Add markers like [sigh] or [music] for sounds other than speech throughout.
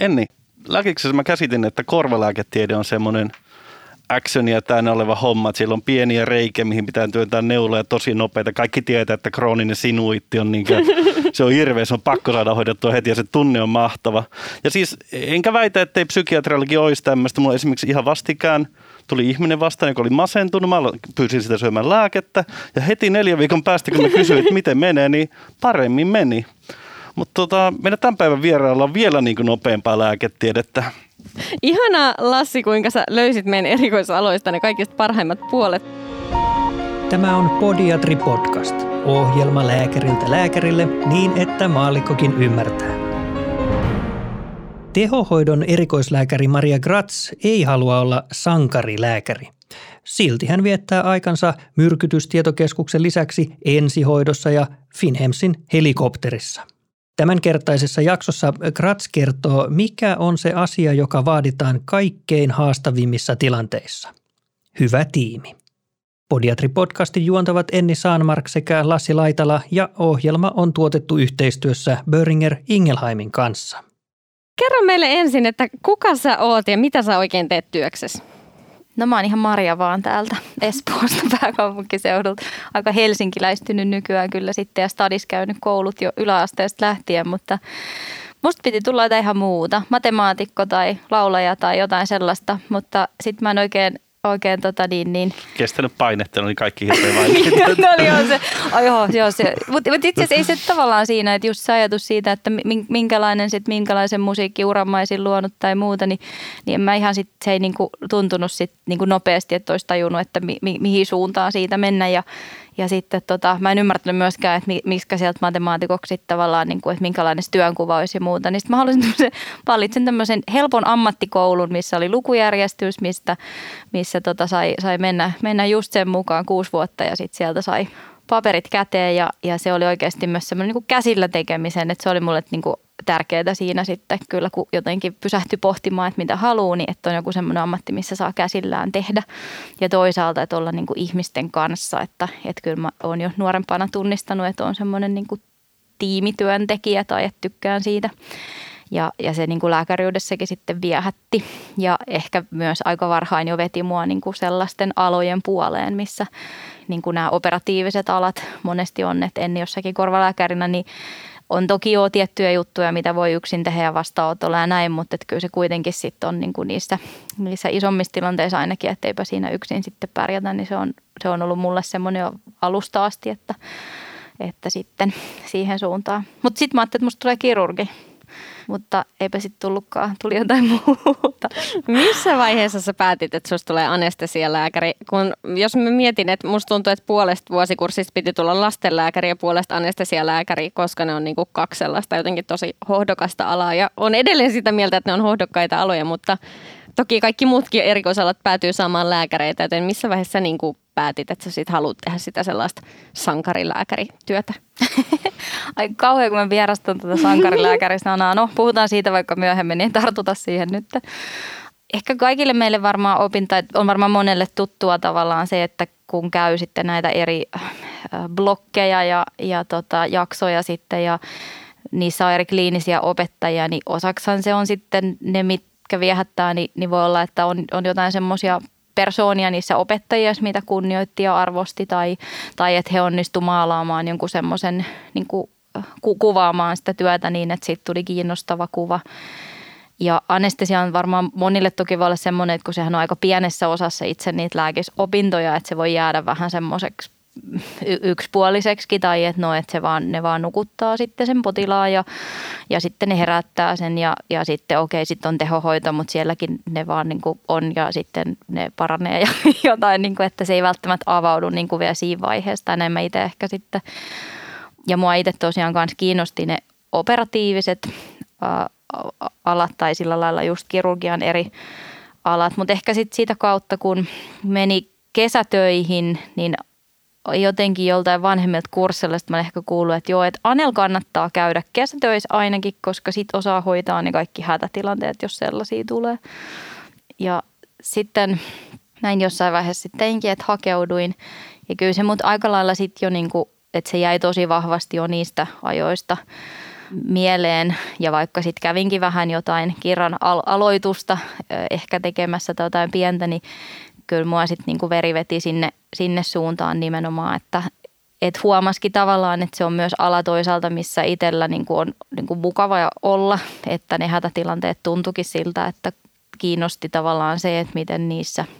Enni, lääkiksessä mä käsitin, että korvalääketiede on semmoinen actionia täynnä oleva homma, että siellä on pieniä reikiä, mihin pitää työntää neuloja tosi nopeita. Kaikki tietää, että krooninen sinuitti on niin kuin, [laughs] se on hirveä, se on pakko saada hoidettua heti ja se tunne on mahtava. Ja siis enkä väitä, ettei psykiatriallakin olisi tämmöistä. Mulla esimerkiksi ihan vastikään tuli ihminen vastaan, joka oli masentunut. Mä pyysin sitä syömään lääkettä ja heti neljän viikon päästä, kun mä kysyin, että miten menee, niin paremmin meni. Mutta tota, meidän tämän päivän vierailla on vielä niin kuin nopeampaa lääketiedettä. Ihana Lassi, kuinka sä löysit meidän erikoisaloista ne kaikista parhaimmat puolet. Tämä on Podiatri Podcast. Ohjelma lääkäriltä lääkärille niin, että maallikkokin ymmärtää. Tehohoidon erikoislääkäri Maria Gratz ei halua olla sankarilääkäri. Silti hän viettää aikansa myrkytystietokeskuksen lisäksi ensihoidossa ja Finhemsin helikopterissa – Tämänkertaisessa jaksossa Kratz kertoo, mikä on se asia, joka vaaditaan kaikkein haastavimmissa tilanteissa. Hyvä tiimi. Podiatri-podcastin juontavat Enni Saanmark sekä Lassi Laitala ja ohjelma on tuotettu yhteistyössä Böringer Ingelheimin kanssa. Kerro meille ensin, että kuka sä oot ja mitä sä oikein teet työksessä? No mä oon ihan Maria vaan täältä [laughs] Espoosta [laughs] pääkaupunkiseudulta. Aika helsinkiläistynyt nykyään kyllä sitten ja stadis käynyt koulut jo yläasteesta lähtien, mutta musta piti tulla jotain ihan muuta. Matemaatikko tai laulaja tai jotain sellaista, mutta sitten mä en oikein oikein tota niin, niin. Kestänyt painetta, oli kaikki [laughs] hirveän vaikeita. no oli on se, oh, joo, joo, se. Mutta mut itse asiassa ei se tavallaan siinä, että just se ajatus siitä, että minkälainen sit, minkälaisen musiikkiuran mä olisin luonut tai muuta, niin, niin mä ihan sit, se ei niinku tuntunut sit niinku nopeasti, että olisi tajunnut, että mi, mi, mihin suuntaan siitä mennä ja, ja sitten tota, mä en ymmärtänyt myöskään, että miskä sieltä matemaatikoksi sitten tavallaan, niin kuin, että minkälainen se työnkuva olisi ja muuta. Niin mä halusin valitsen tämmöisen helpon ammattikoulun, missä oli lukujärjestys, mistä, missä tota sai, sai mennä, mennä just sen mukaan kuusi vuotta ja sitten sieltä sai paperit käteen ja, ja se oli oikeasti myös semmoinen niin käsillä tekemisen, että se oli mulle niin kuin tärkeää siinä sitten kyllä, kun jotenkin pysähtyi pohtimaan, että mitä haluaa, niin että on joku semmoinen ammatti, missä saa käsillään tehdä. Ja toisaalta, että olla niin kuin ihmisten kanssa, että, että kyllä mä oon jo nuorempana tunnistanut, että on semmoinen niin kuin tiimityöntekijä tai että tykkään siitä. Ja, ja se niin kuin lääkäriydessäkin sitten viehätti ja ehkä myös aika varhain jo veti mua niin kuin sellaisten alojen puoleen, missä niin kuin nämä operatiiviset alat monesti on, että en jossakin korvalääkärinä, niin on toki jo tiettyjä juttuja, mitä voi yksin tehdä ja vastaanotolla ja näin, mutta kyllä se kuitenkin sitten on niin kuin niissä, niissä isommissa tilanteissa ainakin, etteipä siinä yksin sitten pärjätä, niin se on, se on ollut mulle semmoinen jo alusta asti, että, että sitten siihen suuntaan. Mutta sitten mä ajattelin, että musta tulee kirurgi mutta eipä sitten tullutkaan, tuli jotain [laughs] muuta. Missä vaiheessa sä päätit, että susta tulee anestesialääkäri? Kun, jos mä mietin, että musta tuntuu, että puolesta vuosikurssista piti tulla lastenlääkäri ja puolesta anestesialääkäri, koska ne on niinku kaksi sellaista jotenkin tosi hohdokasta alaa. Ja on edelleen sitä mieltä, että ne on hohdokkaita aloja, mutta toki kaikki muutkin erikoisalat päätyy saamaan lääkäreitä, joten missä vaiheessa niin kuin päätit, että sä sit haluat tehdä sitä sellaista sankarilääkärityötä? Ai kauhean, kun mä vierastun tuota sankarilääkäristä. No, puhutaan siitä vaikka myöhemmin, niin tartuta siihen nyt. Ehkä kaikille meille varmaan opinta, on varmaan monelle tuttua tavallaan se, että kun käy sitten näitä eri äh, blokkeja ja, ja tota, jaksoja sitten ja niissä on eri kliinisiä opettajia, niin osaksan se on sitten ne, mitkä viehättää, niin, niin voi olla, että on, on jotain semmoisia persoonia niissä opettajissa, mitä kunnioitti ja arvosti, tai, tai että he onnistu maalaamaan jonkun semmoisen, niin ku, kuvaamaan sitä työtä niin, että siitä tuli kiinnostava kuva. Ja anestesia on varmaan monille toki voi olla semmoinen, että kun sehän on aika pienessä osassa itse niitä lääkisopintoja, että se voi jäädä vähän semmoiseksi yksipuoliseksi tai että no, että se vaan, ne vaan nukuttaa sitten sen potilaan ja, ja sitten ne herättää sen ja, ja sitten okei, sitten on tehohoito, mutta sielläkin ne vaan niin kuin on ja sitten ne paranee ja [laughs] jotain, niin kuin, että se ei välttämättä avaudu niin kuin vielä siinä vaiheessa tai näin itse ehkä sitten. Ja mua itse tosiaan kanssa kiinnosti ne operatiiviset ää, alat tai sillä lailla just kirurgian eri alat, mutta ehkä sitten siitä kautta, kun meni kesätöihin, niin jotenkin joltain vanhemmilta kursseilla, mä ehkä kuullut, että joo, että Anel kannattaa käydä kesätöissä ainakin, koska sit osaa hoitaa ne kaikki hätätilanteet, jos sellaisia tulee. Ja sitten näin jossain vaiheessa sitten teinkin, että hakeuduin. Ja kyllä se mut aika lailla sitten jo niin kuin, että se jäi tosi vahvasti jo niistä ajoista mieleen ja vaikka sitten kävinkin vähän jotain kirran aloitusta ehkä tekemässä tai jotain pientä, niin kyllä mua sitten niinku veri veti sinne, sinne suuntaan nimenomaan, että et huomasikin tavallaan, että se on myös ala toisaalta, missä itsellä niinku on niinku mukava olla, että ne hätätilanteet tuntukin siltä, että kiinnosti tavallaan se, että miten niissä –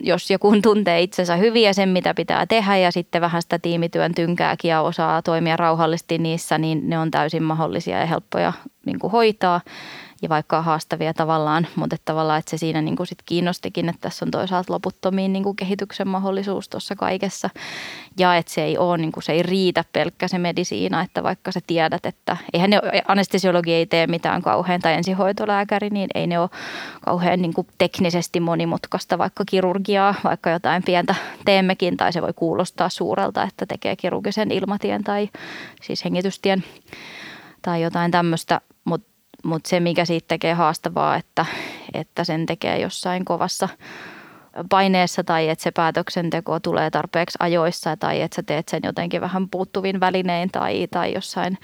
jos joku tuntee itsensä hyvin ja sen, mitä pitää tehdä ja sitten vähän sitä tiimityön tynkääkin ja osaa toimia rauhallisesti niissä, niin ne on täysin mahdollisia ja helppoja niin kuin hoitaa ja vaikka haastavia tavallaan, mutta että tavallaan, että se siinä niin kuin sit kiinnostikin, että tässä on toisaalta loputtomiin niin kuin kehityksen mahdollisuus tuossa kaikessa. Ja että se ei ole, niin kuin, se ei riitä pelkkä se medisiina, että vaikka sä tiedät, että eihän ne, anestesiologi ei tee mitään kauhean tai ensihoitolääkäri, niin ei ne ole kauhean niin kuin teknisesti monimutkaista, vaikka kirurgiaa, vaikka jotain pientä teemmekin tai se voi kuulostaa suurelta, että tekee kirurgisen ilmatien tai siis hengitystien tai jotain tämmöistä, mutta mutta se, mikä siitä tekee haastavaa, että, että sen tekee jossain kovassa paineessa tai että se päätöksenteko tulee tarpeeksi ajoissa tai että sä teet sen jotenkin vähän puuttuvin välinein tai, tai jossain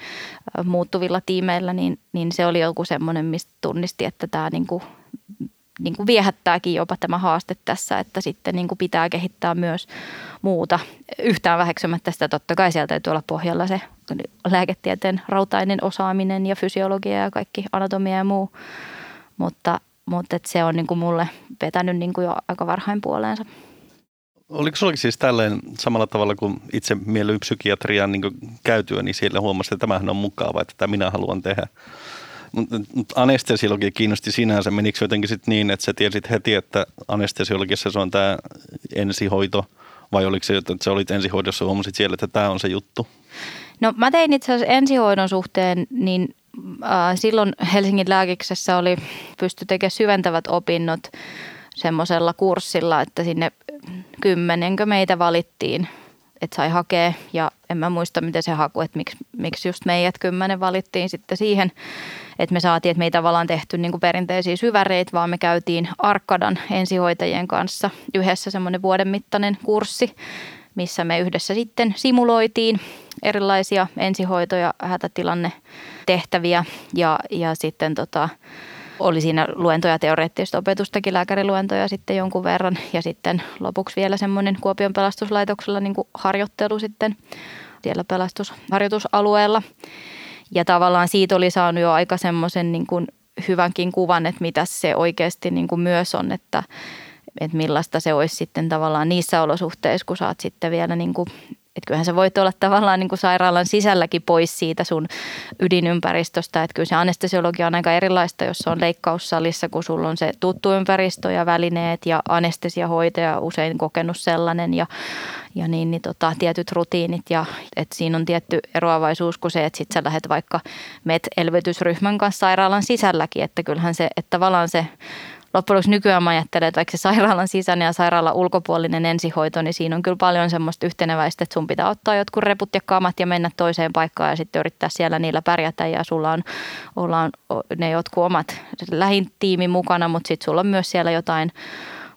muuttuvilla tiimeillä, niin, niin se oli joku semmoinen, mistä tunnisti, että tämä niinku niin kuin viehättääkin jopa tämä haaste tässä, että sitten niin kuin pitää kehittää myös muuta. Yhtään väheksymättä sitä totta kai sieltä täytyy olla pohjalla se lääketieteen rautainen osaaminen ja fysiologia ja kaikki anatomia ja muu. Mutta, mutta se on niin kuin mulle vetänyt niin kuin jo aika varhain puoleensa. Oliko sinullakin siis tälleen samalla tavalla kuin itse mielyin psykiatriaan niin käytyä, niin siellä huomasi, että tämähän on mukava, että tätä minä haluan tehdä. Mutta anestesiologia kiinnosti sinänsä. Menikö jotenkin sit niin, että sä tiesit heti, että anestesiologissa se on tämä ensihoito, vai oliko se, että sä olit ensihoidossa ja huomasit siellä, että tämä on se juttu? No mä tein itse asiassa ensihoidon suhteen, niin äh, silloin Helsingin lääkiksessä oli pysty tekemään syventävät opinnot semmoisella kurssilla, että sinne kymmenenkö meitä valittiin, että sai hakea. Ja en mä muista miten se haku, että miksi, miksi just meidät kymmenen valittiin sitten siihen että me saatiin, että me ei tavallaan tehty niin kuin perinteisiä syväreitä, vaan me käytiin Arkkadan ensihoitajien kanssa yhdessä semmoinen vuoden mittainen kurssi, missä me yhdessä sitten simuloitiin erilaisia ensihoitoja, hätätilanne tehtäviä ja, ja sitten tota, oli siinä luentoja, teoreettista opetustakin, lääkäriluentoja sitten jonkun verran ja sitten lopuksi vielä semmoinen Kuopion pelastuslaitoksella niin kuin harjoittelu sitten siellä pelastusharjoitusalueella. Ja tavallaan siitä oli saanut jo aika semmoisen niin kuin hyvänkin kuvan, että mitä se oikeasti niin kuin myös on, että, että millaista se olisi sitten tavallaan niissä olosuhteissa, kun saat sitten vielä niin kuin että kyllähän sä voit olla tavallaan niin kuin sairaalan sisälläkin pois siitä sun ydinympäristöstä. Että kyllä se anestesiologia on aika erilaista, jos se on leikkaussalissa, kun sulla on se tuttu ympäristö ja välineet ja anestesiahoitaja usein kokenut sellainen ja, ja niin, niin tota, tietyt rutiinit. Ja että siinä on tietty eroavaisuus kuin se, että sit sä lähdet vaikka met elvytysryhmän kanssa sairaalan sisälläkin. Että kyllähän se, että tavallaan se loppujen lopuksi nykyään mä ajattelen, että vaikka se sairaalan sisäinen ja sairaalan ulkopuolinen ensihoito, niin siinä on kyllä paljon semmoista yhteneväistä, että sun pitää ottaa jotkut reput ja kamat ja mennä toiseen paikkaan ja sitten yrittää siellä niillä pärjätä. Ja sulla on, ollaan ne jotkut omat lähin tiimi mukana, mutta sitten sulla on myös siellä jotain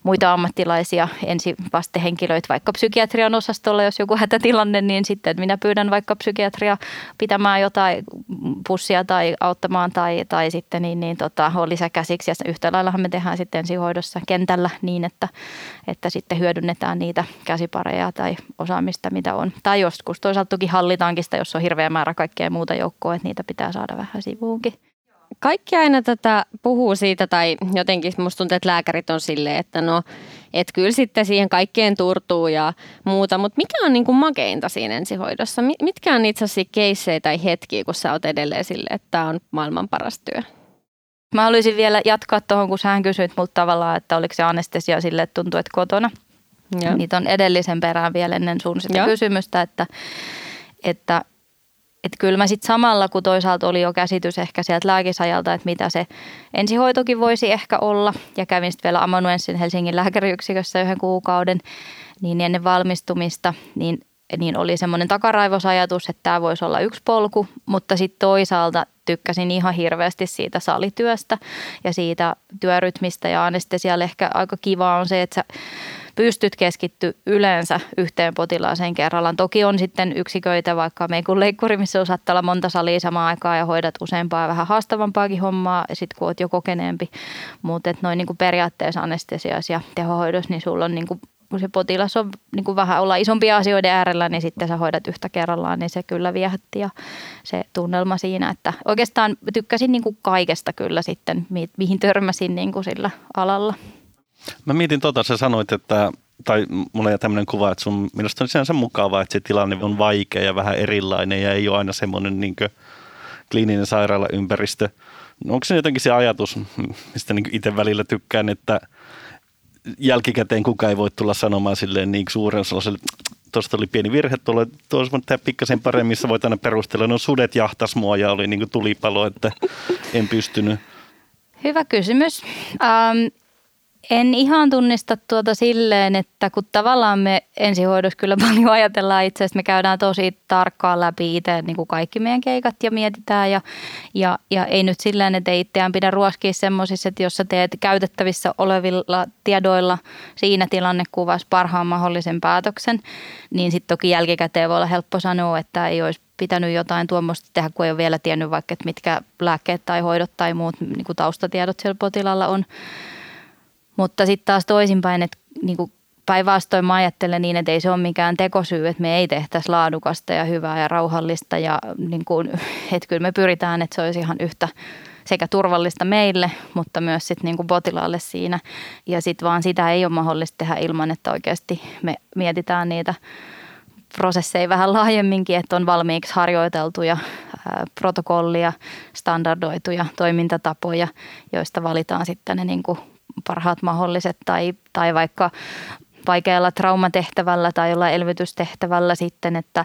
muita ammattilaisia ensivastehenkilöitä vaikka psykiatrian osastolla, jos joku hätätilanne, niin sitten minä pyydän vaikka psykiatria pitämään jotain pussia tai auttamaan tai, tai sitten niin, niin tota, on lisäkäsiksi. Ja yhtä laillahan me tehdään sitten ensihoidossa kentällä niin, että, että sitten hyödynnetään niitä käsipareja tai osaamista, mitä on. Tai joskus toisaalta toki hallitaankin sitä, jos on hirveä määrä kaikkea muuta joukkoa, että niitä pitää saada vähän sivuunkin kaikki aina tätä puhuu siitä, tai jotenkin musta tuntuu, että lääkärit on silleen, että no, että kyllä sitten siihen kaikkeen turtuu ja muuta, mutta mikä on niin kuin makeinta siinä ensihoidossa? Mitkä on itse asiassa keissejä tai hetkiä, kun sä oot edelleen sille, että tämä on maailman paras työ? Mä haluaisin vielä jatkaa tuohon, kun sä kysyit multa tavallaan, että oliko se anestesia sille, että tuntuu, että kotona. Ja. Niitä on edellisen perään vielä ennen sun sitä kysymystä, että, että että kyllä mä sitten samalla, kun toisaalta oli jo käsitys ehkä sieltä lääkisajalta, että mitä se ensihoitokin voisi ehkä olla, ja kävin sitten vielä amanuenssin Helsingin lääkäriyksikössä yhden kuukauden, niin ennen valmistumista, niin, niin oli semmoinen takaraivosajatus, että tämä voisi olla yksi polku, mutta sitten toisaalta tykkäsin ihan hirveästi siitä salityöstä ja siitä työrytmistä ja anestesialle ehkä aika kiva on se, että sä pystyt keskitty yleensä yhteen potilaaseen kerrallaan. Toki on sitten yksiköitä, vaikka meikun leikkuri, missä saattaa olla monta salia samaan aikaan ja hoidat useampaa ja vähän haastavampaakin hommaa, sitten kun oot jo kokeneempi. Mutta noin niin periaatteessa anestesiassa ja tehohoidossa, niin sulla on niin kuin kun se potilas on niin kuin vähän olla isompia asioiden äärellä, niin sitten sä hoidat yhtä kerrallaan, niin se kyllä viehätti ja se tunnelma siinä, että oikeastaan tykkäsin niin kuin kaikesta kyllä sitten, mihin törmäsin niin kuin sillä alalla. Mä mietin tota, sä sanoit, että tai mulla ei tämmöinen kuva, että sun minusta on sinänsä mukavaa, että se tilanne on vaikea ja vähän erilainen ja ei ole aina semmoinen niin kliininen sairaalaympäristö. No onko se jotenkin se ajatus, mistä niin itse välillä tykkään, että jälkikäteen kukaan ei voi tulla sanomaan silleen niin suuren sellaiselle, tuosta oli pieni virhe, tuolla tuossa tehdä pikkasen paremmin, missä voit aina perustella. No sudet jahtas mua ja oli niin tulipalo, että en pystynyt. Hyvä kysymys. Um, en ihan tunnista tuota silleen, että kun tavallaan me ensihoidossa kyllä [laughs] paljon ajatellaan itse, että me käydään tosi tarkkaan läpi itse niin kuin kaikki meidän keikat ja mietitään ja, ja, ja ei nyt silleen, että ei itseään pidä ruoskia semmoisissa, että jos sä teet käytettävissä olevilla tiedoilla siinä tilannekuvassa parhaan mahdollisen päätöksen, niin sitten toki jälkikäteen voi olla helppo sanoa, että ei olisi pitänyt jotain tuommoista tehdä, kun ei ole vielä tiennyt vaikka, että mitkä lääkkeet tai hoidot tai muut niin kuin taustatiedot siellä potilaalla on. Mutta sitten taas toisinpäin, että niin kuin päinvastoin mä ajattelen niin, että ei se ole mikään tekosyy, että me ei tehtäisi laadukasta ja hyvää ja rauhallista. Ja niin kuin, että kyllä me pyritään, että se olisi ihan yhtä sekä turvallista meille, mutta myös sit niin kuin potilaalle siinä. Ja sitten vaan sitä ei ole mahdollista tehdä ilman, että oikeasti me mietitään niitä prosesseja vähän laajemminkin, että on valmiiksi harjoiteltuja protokollia, standardoituja toimintatapoja, joista valitaan sitten ne niin kuin parhaat mahdolliset tai, tai vaikka vaikealla traumatehtävällä tai jollain elvytystehtävällä sitten, että,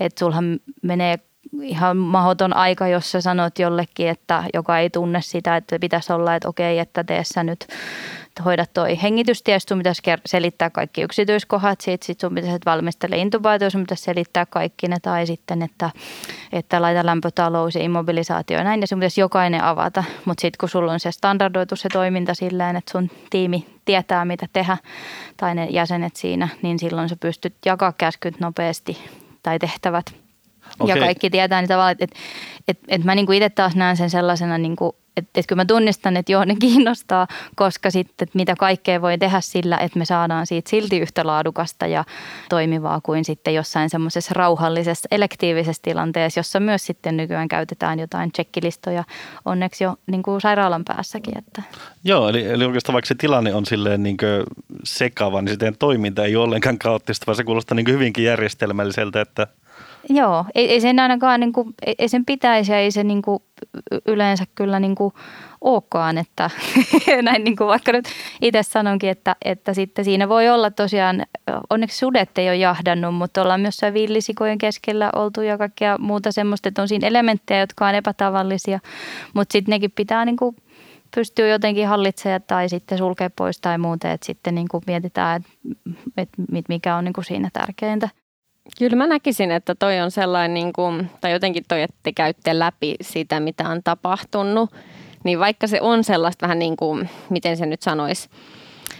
että sulhan menee ihan mahdoton aika, jos sä sanot jollekin, että joka ei tunne sitä, että pitäisi olla, että okei, että tee sä nyt hoida toi hengitysties, sun pitäisi selittää kaikki yksityiskohdat, sit, sit sun pitäisi valmistella intubaatio, sun pitäisi selittää kaikki ne, tai sitten, että, että laita lämpötalous ja immobilisaatio ja näin, ja sun pitäisi jokainen avata, mutta sitten kun sulla on se standardoitu se toiminta silleen, että sun tiimi tietää, mitä tehdä, tai ne jäsenet siinä, niin silloin sä pystyt jakaa käskyt nopeasti tai tehtävät. Okay. Ja kaikki tietää niitä tavalla, että et, et, et mä niinku itse taas näen sen sellaisena niinku että et kyllä mä tunnistan, että joo, ne kiinnostaa, koska sitten mitä kaikkea voi tehdä sillä, että me saadaan siitä silti yhtä laadukasta ja toimivaa kuin sitten jossain semmoisessa rauhallisessa elektiivisessä tilanteessa, jossa myös sitten nykyään käytetään jotain checkilistoja onneksi jo niin kuin sairaalan päässäkin. Että. Joo, eli, eli oikeastaan vaikka se tilanne on silleen niin sekava, niin sitten toiminta ei ole ollenkaan kaoottista, vaan se kuulostaa niin hyvinkin järjestelmälliseltä, että – Joo, ei, ei sen ainakaan, niin kuin, ei, sen pitäisi ja ei se niin kuin, yleensä kyllä niin kuin, olekaan, että [laughs] näin niin kuin vaikka nyt itse sanonkin, että, että sitten siinä voi olla tosiaan, onneksi sudet ei ole jahdannut, mutta ollaan myös villisikojen keskellä oltu ja kaikkea muuta semmoista, että on siinä elementtejä, jotka on epätavallisia, mutta sitten nekin pitää niin kuin pystyy jotenkin hallitsemaan tai sitten sulkea pois tai muuten, että sitten niin kuin mietitään, että, että mikä on niin kuin siinä tärkeintä. Kyllä mä näkisin, että toi on sellainen, niin kuin, tai jotenkin toi, että te käytte läpi sitä, mitä on tapahtunut, niin vaikka se on sellaista vähän niin kuin, miten se nyt sanoisi,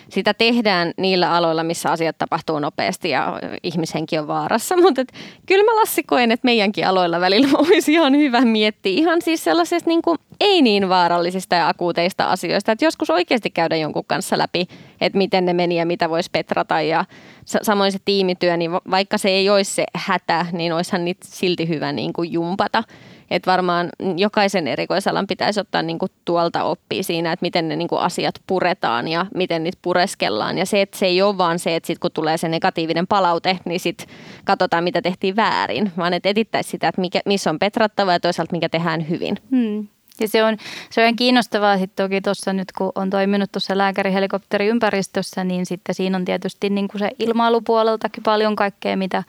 sitä tehdään niillä aloilla, missä asiat tapahtuu nopeasti ja ihmishenki on vaarassa. [laughs] Mutta et, kyllä mä Lassi koen, että meidänkin aloilla välillä [laughs] olisi ihan hyvä miettiä ihan siis sellaisesta niin kuin ei niin vaarallisista ja akuuteista asioista. Että joskus oikeasti käydä jonkun kanssa läpi, että miten ne meni ja mitä voisi petrata. Ja samoin se tiimityö, niin vaikka se ei olisi se hätä, niin olisihan niitä silti hyvä niin kuin jumpata. Että varmaan jokaisen erikoisalan pitäisi ottaa niin kuin tuolta oppia siinä, että miten ne niin kuin asiat puretaan ja miten niitä pureskellaan. Ja se, että se ei ole vaan se, että sit kun tulee se negatiivinen palaute, niin sitten katsotaan, mitä tehtiin väärin, vaan että etittäisiin sitä, että mikä, missä on petrattava ja toisaalta mikä tehdään hyvin. Hmm. Ja se on, se on kiinnostavaa sitten toki tuossa nyt, kun on toiminut tuossa lääkärihelikopteriympäristössä, niin sitten siinä on tietysti niin kuin se ilmailupuoleltakin paljon kaikkea, mitä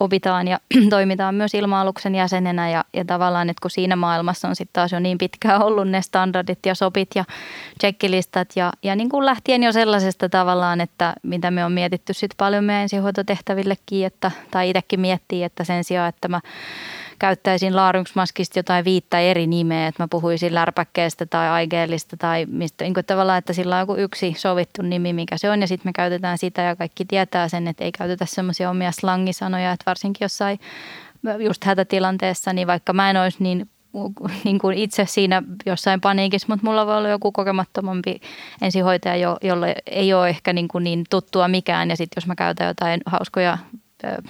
opitaan ja [clears throat] toimitaan myös ilma-aluksen jäsenenä. Ja, ja tavallaan, että kun siinä maailmassa on sitten taas jo niin pitkään ollut ne standardit ja sopit ja checklistat ja, ja niin kuin lähtien jo sellaisesta tavallaan, että mitä me on mietitty sitten paljon meidän ensihoitotehtävillekin, että, tai itsekin miettii, että sen sijaan, että mä käyttäisin larynxmaskista jotain viittä eri nimeä, että mä puhuisin lärpäkkeestä tai aigeellista tai mistä, niin tavallaan, että sillä on joku yksi sovittu nimi, mikä se on ja sitten me käytetään sitä ja kaikki tietää sen, että ei käytetä semmoisia omia slangisanoja, että varsinkin jossain just hätätilanteessa, niin vaikka mä en olisi niin niin kuin itse siinä jossain paniikissa, mutta mulla voi olla joku kokemattomampi ensihoitaja, jolle ei ole ehkä niin, kuin niin tuttua mikään. Ja sitten jos mä käytän jotain hauskoja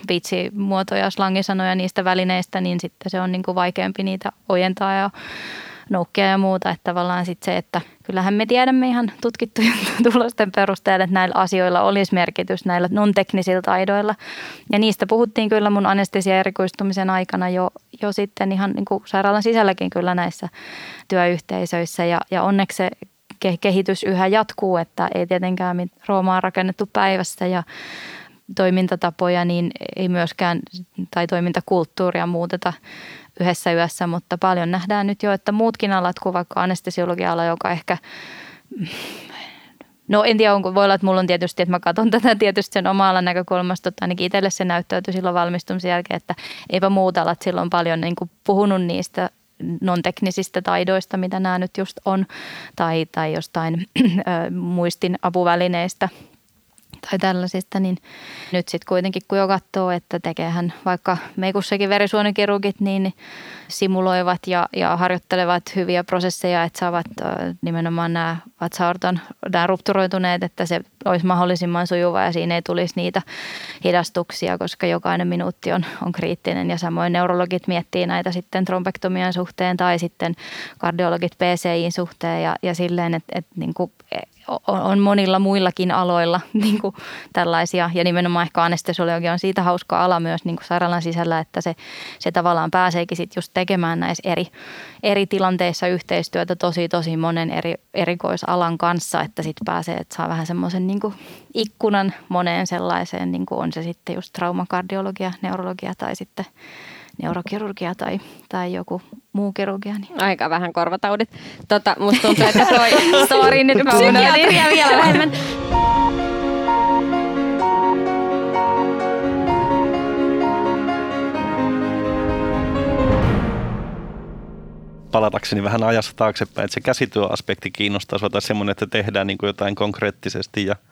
viitsimuotoja, slangisanoja niistä välineistä, niin sitten se on niin kuin vaikeampi niitä ojentaa ja noukkia ja muuta. Että tavallaan sitten se, että kyllähän me tiedämme ihan tutkittujen [laughs] tulosten perusteella, että näillä asioilla olisi merkitys näillä non-teknisillä taidoilla. Ja niistä puhuttiin kyllä mun anestesia-erikoistumisen aikana jo, jo sitten ihan niin kuin sairaalan sisälläkin kyllä näissä työyhteisöissä. Ja, ja onneksi se kehitys yhä jatkuu, että ei tietenkään Roomaa rakennettu päivässä ja toimintatapoja, niin ei myöskään, tai toimintakulttuuria muuteta yhdessä yössä, mutta paljon nähdään nyt jo, että muutkin alat kuin vaikka anestesiologia-ala, joka ehkä No en tiedä, onko, voi olla, että mulla on tietysti, että mä katson tätä tietysti sen omalla näkökulmasta, että ainakin itselle se näyttäytyi silloin valmistumisen jälkeen, että eipä muuta alat silloin paljon niin kuin puhunut niistä non-teknisistä taidoista, mitä nämä nyt just on, tai, tai jostain [clears throat] muistin apuvälineistä – tai tällaisista, niin nyt sitten kuitenkin kun jo katsoo, että tekeehän vaikka meikussakin verisuonikirurgit, niin simuloivat ja, ja harjoittelevat hyviä prosesseja, että saavat nimenomaan nämä vatsaorton, nämä rupturoituneet, että se olisi mahdollisimman sujuva ja siinä ei tulisi niitä hidastuksia, koska jokainen minuutti on, on kriittinen. Ja samoin neurologit miettii näitä sitten trombektomian suhteen tai sitten kardiologit PCIin suhteen ja, ja silleen, että, että niin kuin on monilla muillakin aloilla [laughs] niin kuin tällaisia. Ja nimenomaan ehkä anestesiologia on siitä hauska ala myös niin kuin sairaalan sisällä, että se, se tavallaan pääseekin sitten just tekemään näissä eri, eri tilanteissa yhteistyötä tosi tosi monen eri erikoisalan kanssa, että sitten pääsee, että saa vähän semmoisen niin ikkunan moneen sellaiseen, niin kuin on se sitten just traumakardiologia, neurologia tai sitten neurokirurgia tai, tai joku muu kirurgia. Niin. Aika vähän korvataudit. Tota, musta tuntuu, että toi... [laughs] Sorry, nyt mä Psykiatria vielä vähemmän. palatakseni vähän ajassa taaksepäin, että se käsityöaspekti kiinnostaa sinua tai semmoinen, että tehdään niin kuin jotain konkreettisesti ja –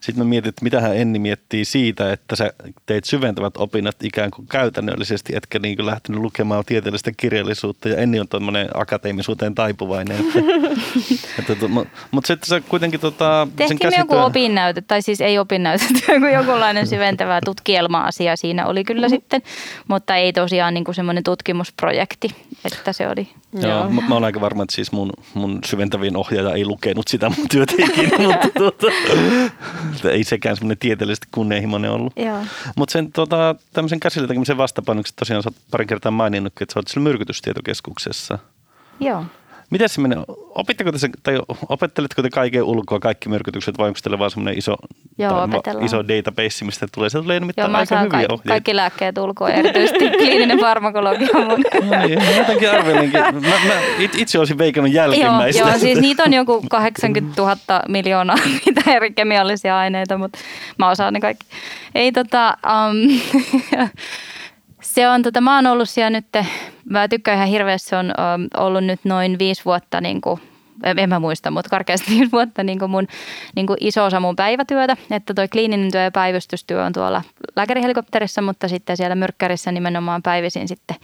sitten mä mietin, että mitähän Enni miettii siitä, että sä teit syventävät opinnot ikään kuin käytännöllisesti, etkä niin kuin lähtenyt lukemaan tieteellistä kirjallisuutta. Ja Enni on tuommoinen akateemisuuteen taipuvainen. Että, [laughs] että, että, mutta sitten sä kuitenkin... Tota, Tehtiin käsityön... joku opinnäyte, tai siis ei opinnäyte, [laughs] joku jonkunlainen syventävä tutkielma-asia siinä oli kyllä mm-hmm. sitten, mutta ei tosiaan niin kuin semmoinen tutkimusprojekti, että se oli Joo, Joo. Mä, mä olen aika varma, että siis mun, mun syventävin ohjaaja ei lukenut sitä mun työtä ikinä, [laughs] mutta tuota, ei sekään semmoinen tieteellisesti kunnianhimoinen ollut. Mutta sen tota, tämmöisen käsillä tekemisen vastapainoksi tosiaan sä oot pari kertaa maininnut, että sä oot siellä myrkytystietokeskuksessa. Joo. Miten se menee? Opitteko te, tai opetteletko te kaiken ulkoa, kaikki myrkytykset, vai onko teillä vaan semmoinen iso, Joo, iso database, mistä tulee? Se tulee nimittäin Joo, aika hyviä kaikki, ohjeita. kaikki lääkkeet ulkoa, erityisesti [laughs] kliininen farmakologia mun. Ai, jotenkin arvelinkin. Mä, mä itse olisin veikannut jälkimmäistä. Joo, joo, siis niitä on joku 80 000 miljoonaa [laughs] mitä eri kemiallisia aineita, mutta mä osaan ne kaikki. Ei tota, um, [laughs] se on, tota, mä oon ollut siellä nyt, mä tykkään ihan hirveästi, se on ollut nyt noin viisi vuotta niin kuin, en mä muista, mutta karkeasti [laughs] viisi vuotta niin kuin mun niin kuin iso osa mun päivätyötä, että toi kliininen työ ja päivystystyö on tuolla lääkärihelikopterissa, mutta sitten siellä myrkkärissä nimenomaan päivisin sitten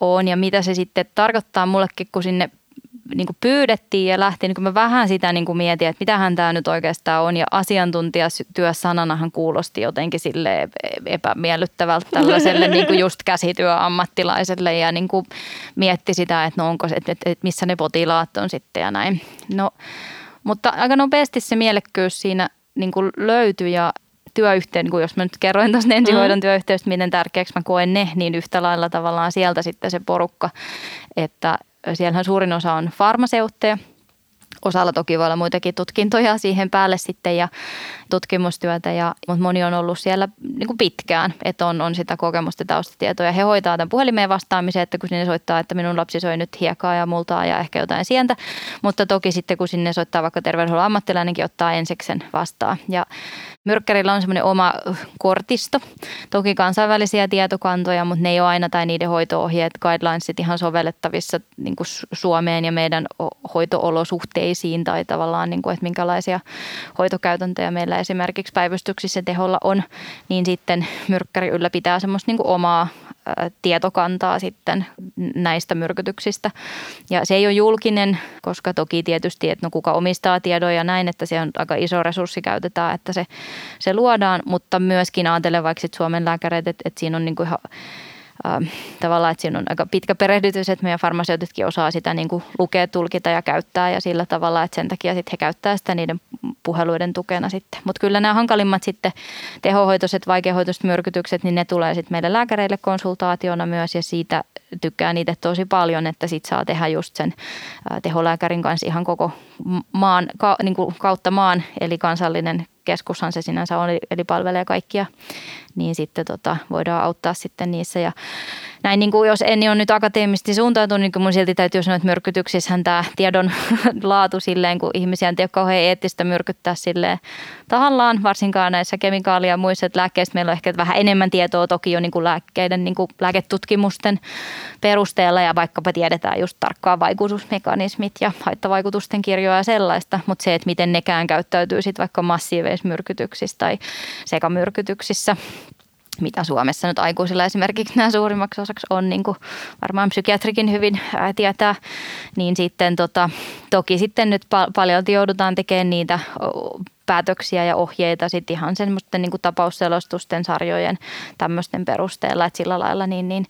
on. Ja mitä se sitten tarkoittaa mullekin, kun sinne niin kuin pyydettiin ja lähti, niin kuin mä vähän sitä niin kuin mietin, että mitähän tämä nyt oikeastaan on. Ja asiantuntijatyösananahan kuulosti jotenkin sille epämiellyttävältä tällaiselle [laughs] niin kuin just käsityöammattilaiselle ja niin kuin mietti sitä, että no onko se, että, että missä ne potilaat on sitten ja näin. No, mutta aika nopeasti se mielekkyys siinä niin kuin löytyi ja työyhteen, kun jos mä nyt kerroin tuosta ensihoidon mm. työyhteydestä, miten tärkeäksi mä koen ne, niin yhtä lailla tavallaan sieltä sitten se porukka, että siellähän suurin osa on farmaseutteja, Osalla toki voi olla muitakin tutkintoja siihen päälle sitten ja tutkimustyötä, ja, mutta moni on ollut siellä niin kuin pitkään, että on, on sitä kokemusta ja taustatietoja. He hoitaa tämän puhelimeen vastaamisen, että kun sinne soittaa, että minun lapsi soi nyt hiekaa ja multaa ja ehkä jotain sientä, mutta toki sitten kun sinne soittaa vaikka terveydenhuollon ammattilainenkin ottaa ensiksen vastaan. Ja Myrkkärillä on semmoinen oma kortisto, toki kansainvälisiä tietokantoja, mutta ne ei ole aina tai niiden hoitoohjeet, guidelinesit ihan sovellettavissa niin kuin Suomeen ja meidän hoitoolosuhteisiin tai tavallaan, niin kuin, että minkälaisia hoitokäytäntöjä meillä esimerkiksi päivystyksissä teholla on, niin sitten Myrkkäri ylläpitää semmoista niin kuin omaa tietokantaa sitten näistä myrkytyksistä. Ja se ei ole julkinen, koska toki tietysti, että no kuka omistaa tiedon ja näin, että se on aika iso resurssi käytetään, että se, se luodaan, mutta myöskin ajatellen vaikka Suomen lääkäreitä, että, että siinä on niin kuin ihan äh, tavallaan, että siinä on aika pitkä perehdytys, että meidän farmaseutitkin osaa sitä niin kuin lukea, tulkita ja käyttää ja sillä tavalla, että sen takia sitten he käyttää sitä niiden puheluiden tukena sitten. Mutta kyllä nämä hankalimmat sitten tehohoitoiset, vaikeahoitoiset myrkytykset, niin ne tulee sitten meille lääkäreille konsultaationa myös ja siitä tykkään itse tosi paljon, että sit saa tehdä just sen teholääkärin kanssa ihan koko maan, ka, niin kuin kautta maan, eli kansallinen keskushan se sinänsä on, eli palvelee kaikkia, niin sitten tota, voidaan auttaa sitten niissä. Ja näin niin kuin jos Enni on nyt akateemisesti suuntautunut, niin mun silti täytyy sanoa, että myrkytyksissähän tämä tiedon [laughs] laatu silleen, kun ihmisiä on kauhean eettistä myrkyttää silleen tahallaan, varsinkaan näissä kemikaalia ja muissa, että lääkkeistä meillä on ehkä vähän enemmän tietoa toki jo niin kuin lääkkeiden niin kuin lääketutkimusten perusteella ja vaikkapa tiedetään just tarkkaan vaikutusmekanismit ja haittavaikutusten kirjoja ja sellaista, mutta se, että miten nekään käyttäytyy sitten vaikka massiiveissa myrkytyksissä tai sekamyrkytyksissä, mitä Suomessa nyt aikuisilla esimerkiksi nämä suurimmaksi osaksi on, niin kuin varmaan psykiatrikin hyvin tietää, niin sitten tota, toki sitten nyt pal- paljon joudutaan tekemään niitä päätöksiä ja ohjeita sitten ihan semmoisten niin kuin tapausselostusten sarjojen tämmöisten perusteella, että sillä lailla niin, niin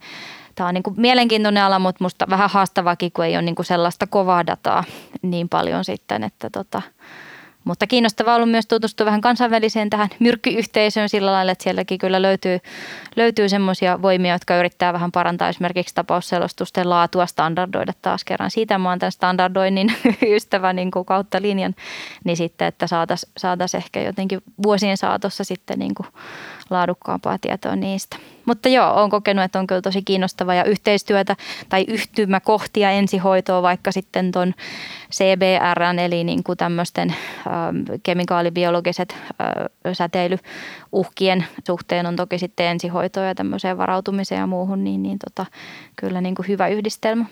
Tämä on niin kuin mielenkiintoinen ala, mutta musta vähän haastavakin, kun ei ole niin kuin sellaista kovaa dataa niin paljon sitten, että tota, mutta kiinnostavaa ollut myös tutustua vähän kansainväliseen tähän myrkkyyhteisöön sillä lailla, että sielläkin kyllä löytyy, löytyy semmoisia voimia, jotka yrittää vähän parantaa esimerkiksi tapausselostusten laatua, standardoida taas kerran. Siitä mä oon tämän standardoinnin [laughs] ystävä niin kuin kautta linjan, niin sitten, että saataisiin saatais ehkä jotenkin vuosien saatossa sitten niin kuin laadukkaampaa tietoa niistä. Mutta joo, olen kokenut, että on kyllä tosi kiinnostavaa ja yhteistyötä tai yhtymäkohtia ensihoitoa vaikka sitten tuon CBR, eli niin kuin tämmöisten ähm, kemikaalibiologiset äh, säteilyuhkien suhteen on toki sitten ensihoitoa ja tämmöiseen varautumiseen ja muuhun, niin, niin tota, kyllä niin kuin hyvä yhdistelmä.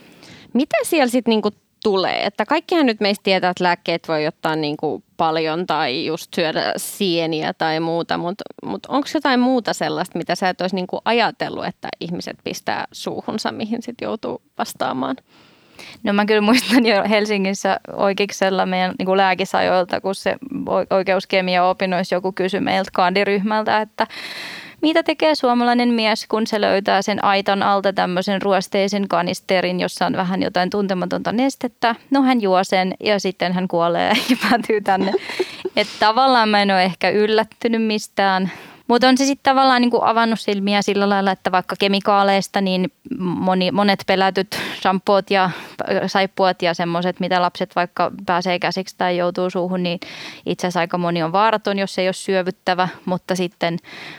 Mitä siellä sitten niin tulee? Että kaikkihan nyt meistä tietää, että lääkkeet voi ottaa niin kuin paljon tai just syödä sieniä tai muuta, mutta, mutta onko jotain muuta sellaista, mitä sä et olisi niin kuin ajatellut, että ihmiset pistää suuhunsa, mihin sitten joutuu vastaamaan? No mä kyllä muistan jo Helsingissä oikeiksella meidän niin lääkisajoilta, kun se oikeuskemia opinnoissa joku kysyi meiltä kandiryhmältä, että mitä tekee suomalainen mies, kun se löytää sen aitan alta tämmöisen ruosteisen kanisterin, jossa on vähän jotain tuntematonta nestettä? No hän juo sen ja sitten hän kuolee [laughs] ja päätyy tänne. Että tavallaan mä en ole ehkä yllättynyt mistään mutta on se sitten tavallaan niin kuin avannut silmiä sillä lailla, että vaikka kemikaaleista, niin moni, monet pelätyt shampoot ja saippuat ja semmoiset, mitä lapset vaikka pääsee käsiksi tai joutuu suuhun, niin itse asiassa aika moni on vaaraton, jos ei ole syövyttävä, mutta sitten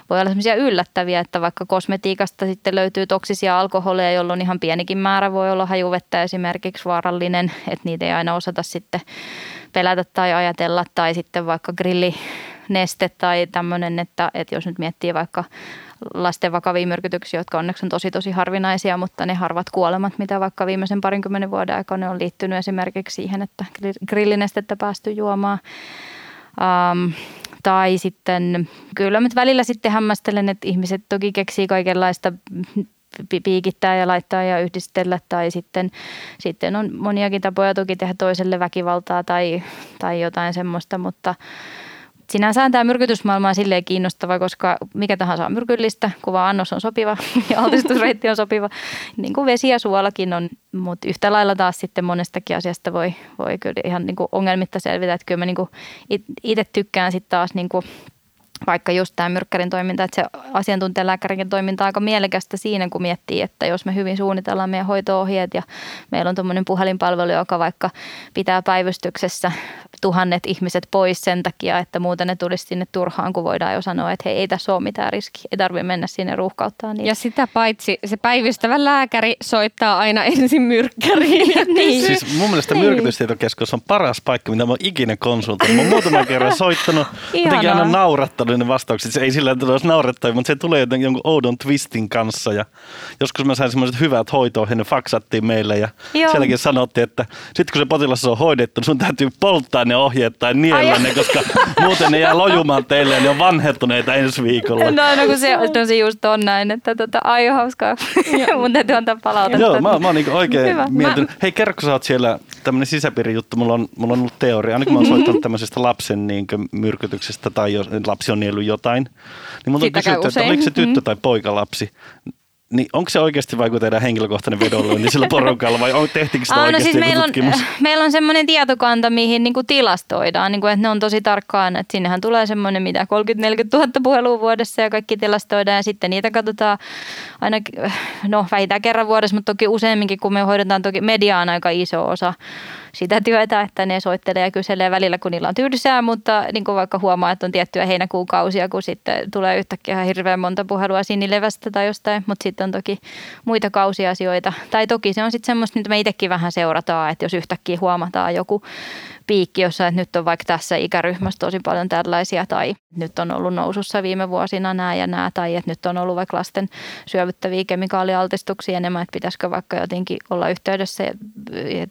voi olla semmoisia yllättäviä, että vaikka kosmetiikasta sitten löytyy toksisia alkoholeja, jolloin ihan pienikin määrä voi olla hajuvettä esimerkiksi vaarallinen, että niitä ei aina osata sitten pelätä tai ajatella, tai sitten vaikka grilli neste tai tämmöinen, että, että jos nyt miettii vaikka lasten vakavia myrkytyksiä, jotka onneksi on tosi tosi harvinaisia, mutta ne harvat kuolemat, mitä vaikka viimeisen parinkymmenen vuoden aikana on liittynyt esimerkiksi siihen, että grillinestettä päästy juomaan. Um, tai sitten kyllä nyt välillä sitten hämmästelen, että ihmiset toki keksii kaikenlaista piikittää ja laittaa ja yhdistellä tai sitten, sitten on moniakin tapoja toki tehdä toiselle väkivaltaa tai, tai jotain semmoista, mutta Sinänsä tämä myrkytysmaailma on silleen kiinnostava, koska mikä tahansa on myrkyllistä, kuva annos on sopiva [laughs] ja altistusreitti on sopiva. Niin kuin vesi ja suolakin on, mutta yhtä lailla taas sitten monestakin asiasta voi, voi kyllä ihan niin kuin ongelmitta selvitä. Että kyllä mä niin itse tykkään sitten taas niin kuin vaikka just tämä myrkkärin toiminta, että se asiantuntijalääkärinkin toiminta on aika mielekästä siinä, kun miettii, että jos me hyvin suunnitellaan meidän hoito-ohjeet ja meillä on tuommoinen puhelinpalvelu, joka vaikka pitää päivystyksessä tuhannet ihmiset pois sen takia, että muuten ne tulisi sinne turhaan, kun voidaan jo sanoa, että hei, ei tässä ole mitään riskiä, ei tarvitse mennä sinne ruuhkauttaa niitä. Ja sitä paitsi se päivystävä lääkäri soittaa aina ensin myrkkäriin. [laughs] niin. Siis mun mielestä Niin. myrkytystietokeskus on paras paikka, mitä mä oon ikinä konsultoinut. Mä oon muutaman kerran soittanut, jotenkin aina Ihanaa. Naurattanut ne vastaukset. Se ei sillä tavalla olisi naurettavia, mutta se tulee jotenkin jonkun oudon twistin kanssa. Ja joskus mä sain semmoiset hyvät hoitoa, ne faksattiin meille ja Joo. sielläkin sanottiin, että sitten kun se potilas on hoidettu, sun täytyy polttaa ne ohjeet tai niellä ne, koska muuten ne jää lojumaan teille ja ne on vanhentuneita ensi viikolla. No, no kun se, no se just on näin, että tota, ai hauskaa. [laughs] Mun täytyy antaa palautetta. Joo, mä, mä oon niinku oikein Hyvä. miettinyt. Hei, kerro, kun sä oot siellä tämmöinen sisäpiirijuttu, mulla on, mulla on ollut teoria. Aina kun mä oon soittanut tämmöisestä lapsen niin myrkytyksestä tai jos lapsi on niellyt jotain, niin multa on kysytty, että oliko se tyttö tai poikalapsi. Niin onko se oikeasti vai kun tehdään henkilökohtainen vedonlyönti sillä porukalla vai on, tehtiinkö sitä Aa, no oikeasti siis joku meillä on, tutkimus? meillä on semmoinen tietokanta, mihin niin kuin tilastoidaan, niin kuin, että ne on tosi tarkkaan, että sinnehän tulee semmoinen mitä 30-40 000 puhelua vuodessa ja kaikki tilastoidaan ja sitten niitä katsotaan aina, no vähintään kerran vuodessa, mutta toki useamminkin, kun me hoidetaan toki media on aika iso osa sitä työtä, että ne soittelee ja kyselee välillä, kun niillä on tylsää, mutta niin kuin vaikka huomaa, että on tiettyjä heinäkuukausia, kun sitten tulee yhtäkkiä ihan hirveän monta puhelua sinilevästä tai jostain, mutta sitten on toki muita kausiasioita. Tai toki se on sitten semmoista, mitä me itsekin vähän seurataan, että jos yhtäkkiä huomataan joku piikki, jossa että nyt on vaikka tässä ikäryhmässä tosi paljon tällaisia tai nyt on ollut nousussa viime vuosina nämä ja nämä tai että nyt on ollut vaikka lasten syövyttäviä kemikaalialtistuksia enemmän, että pitäisikö vaikka jotenkin olla yhteydessä ja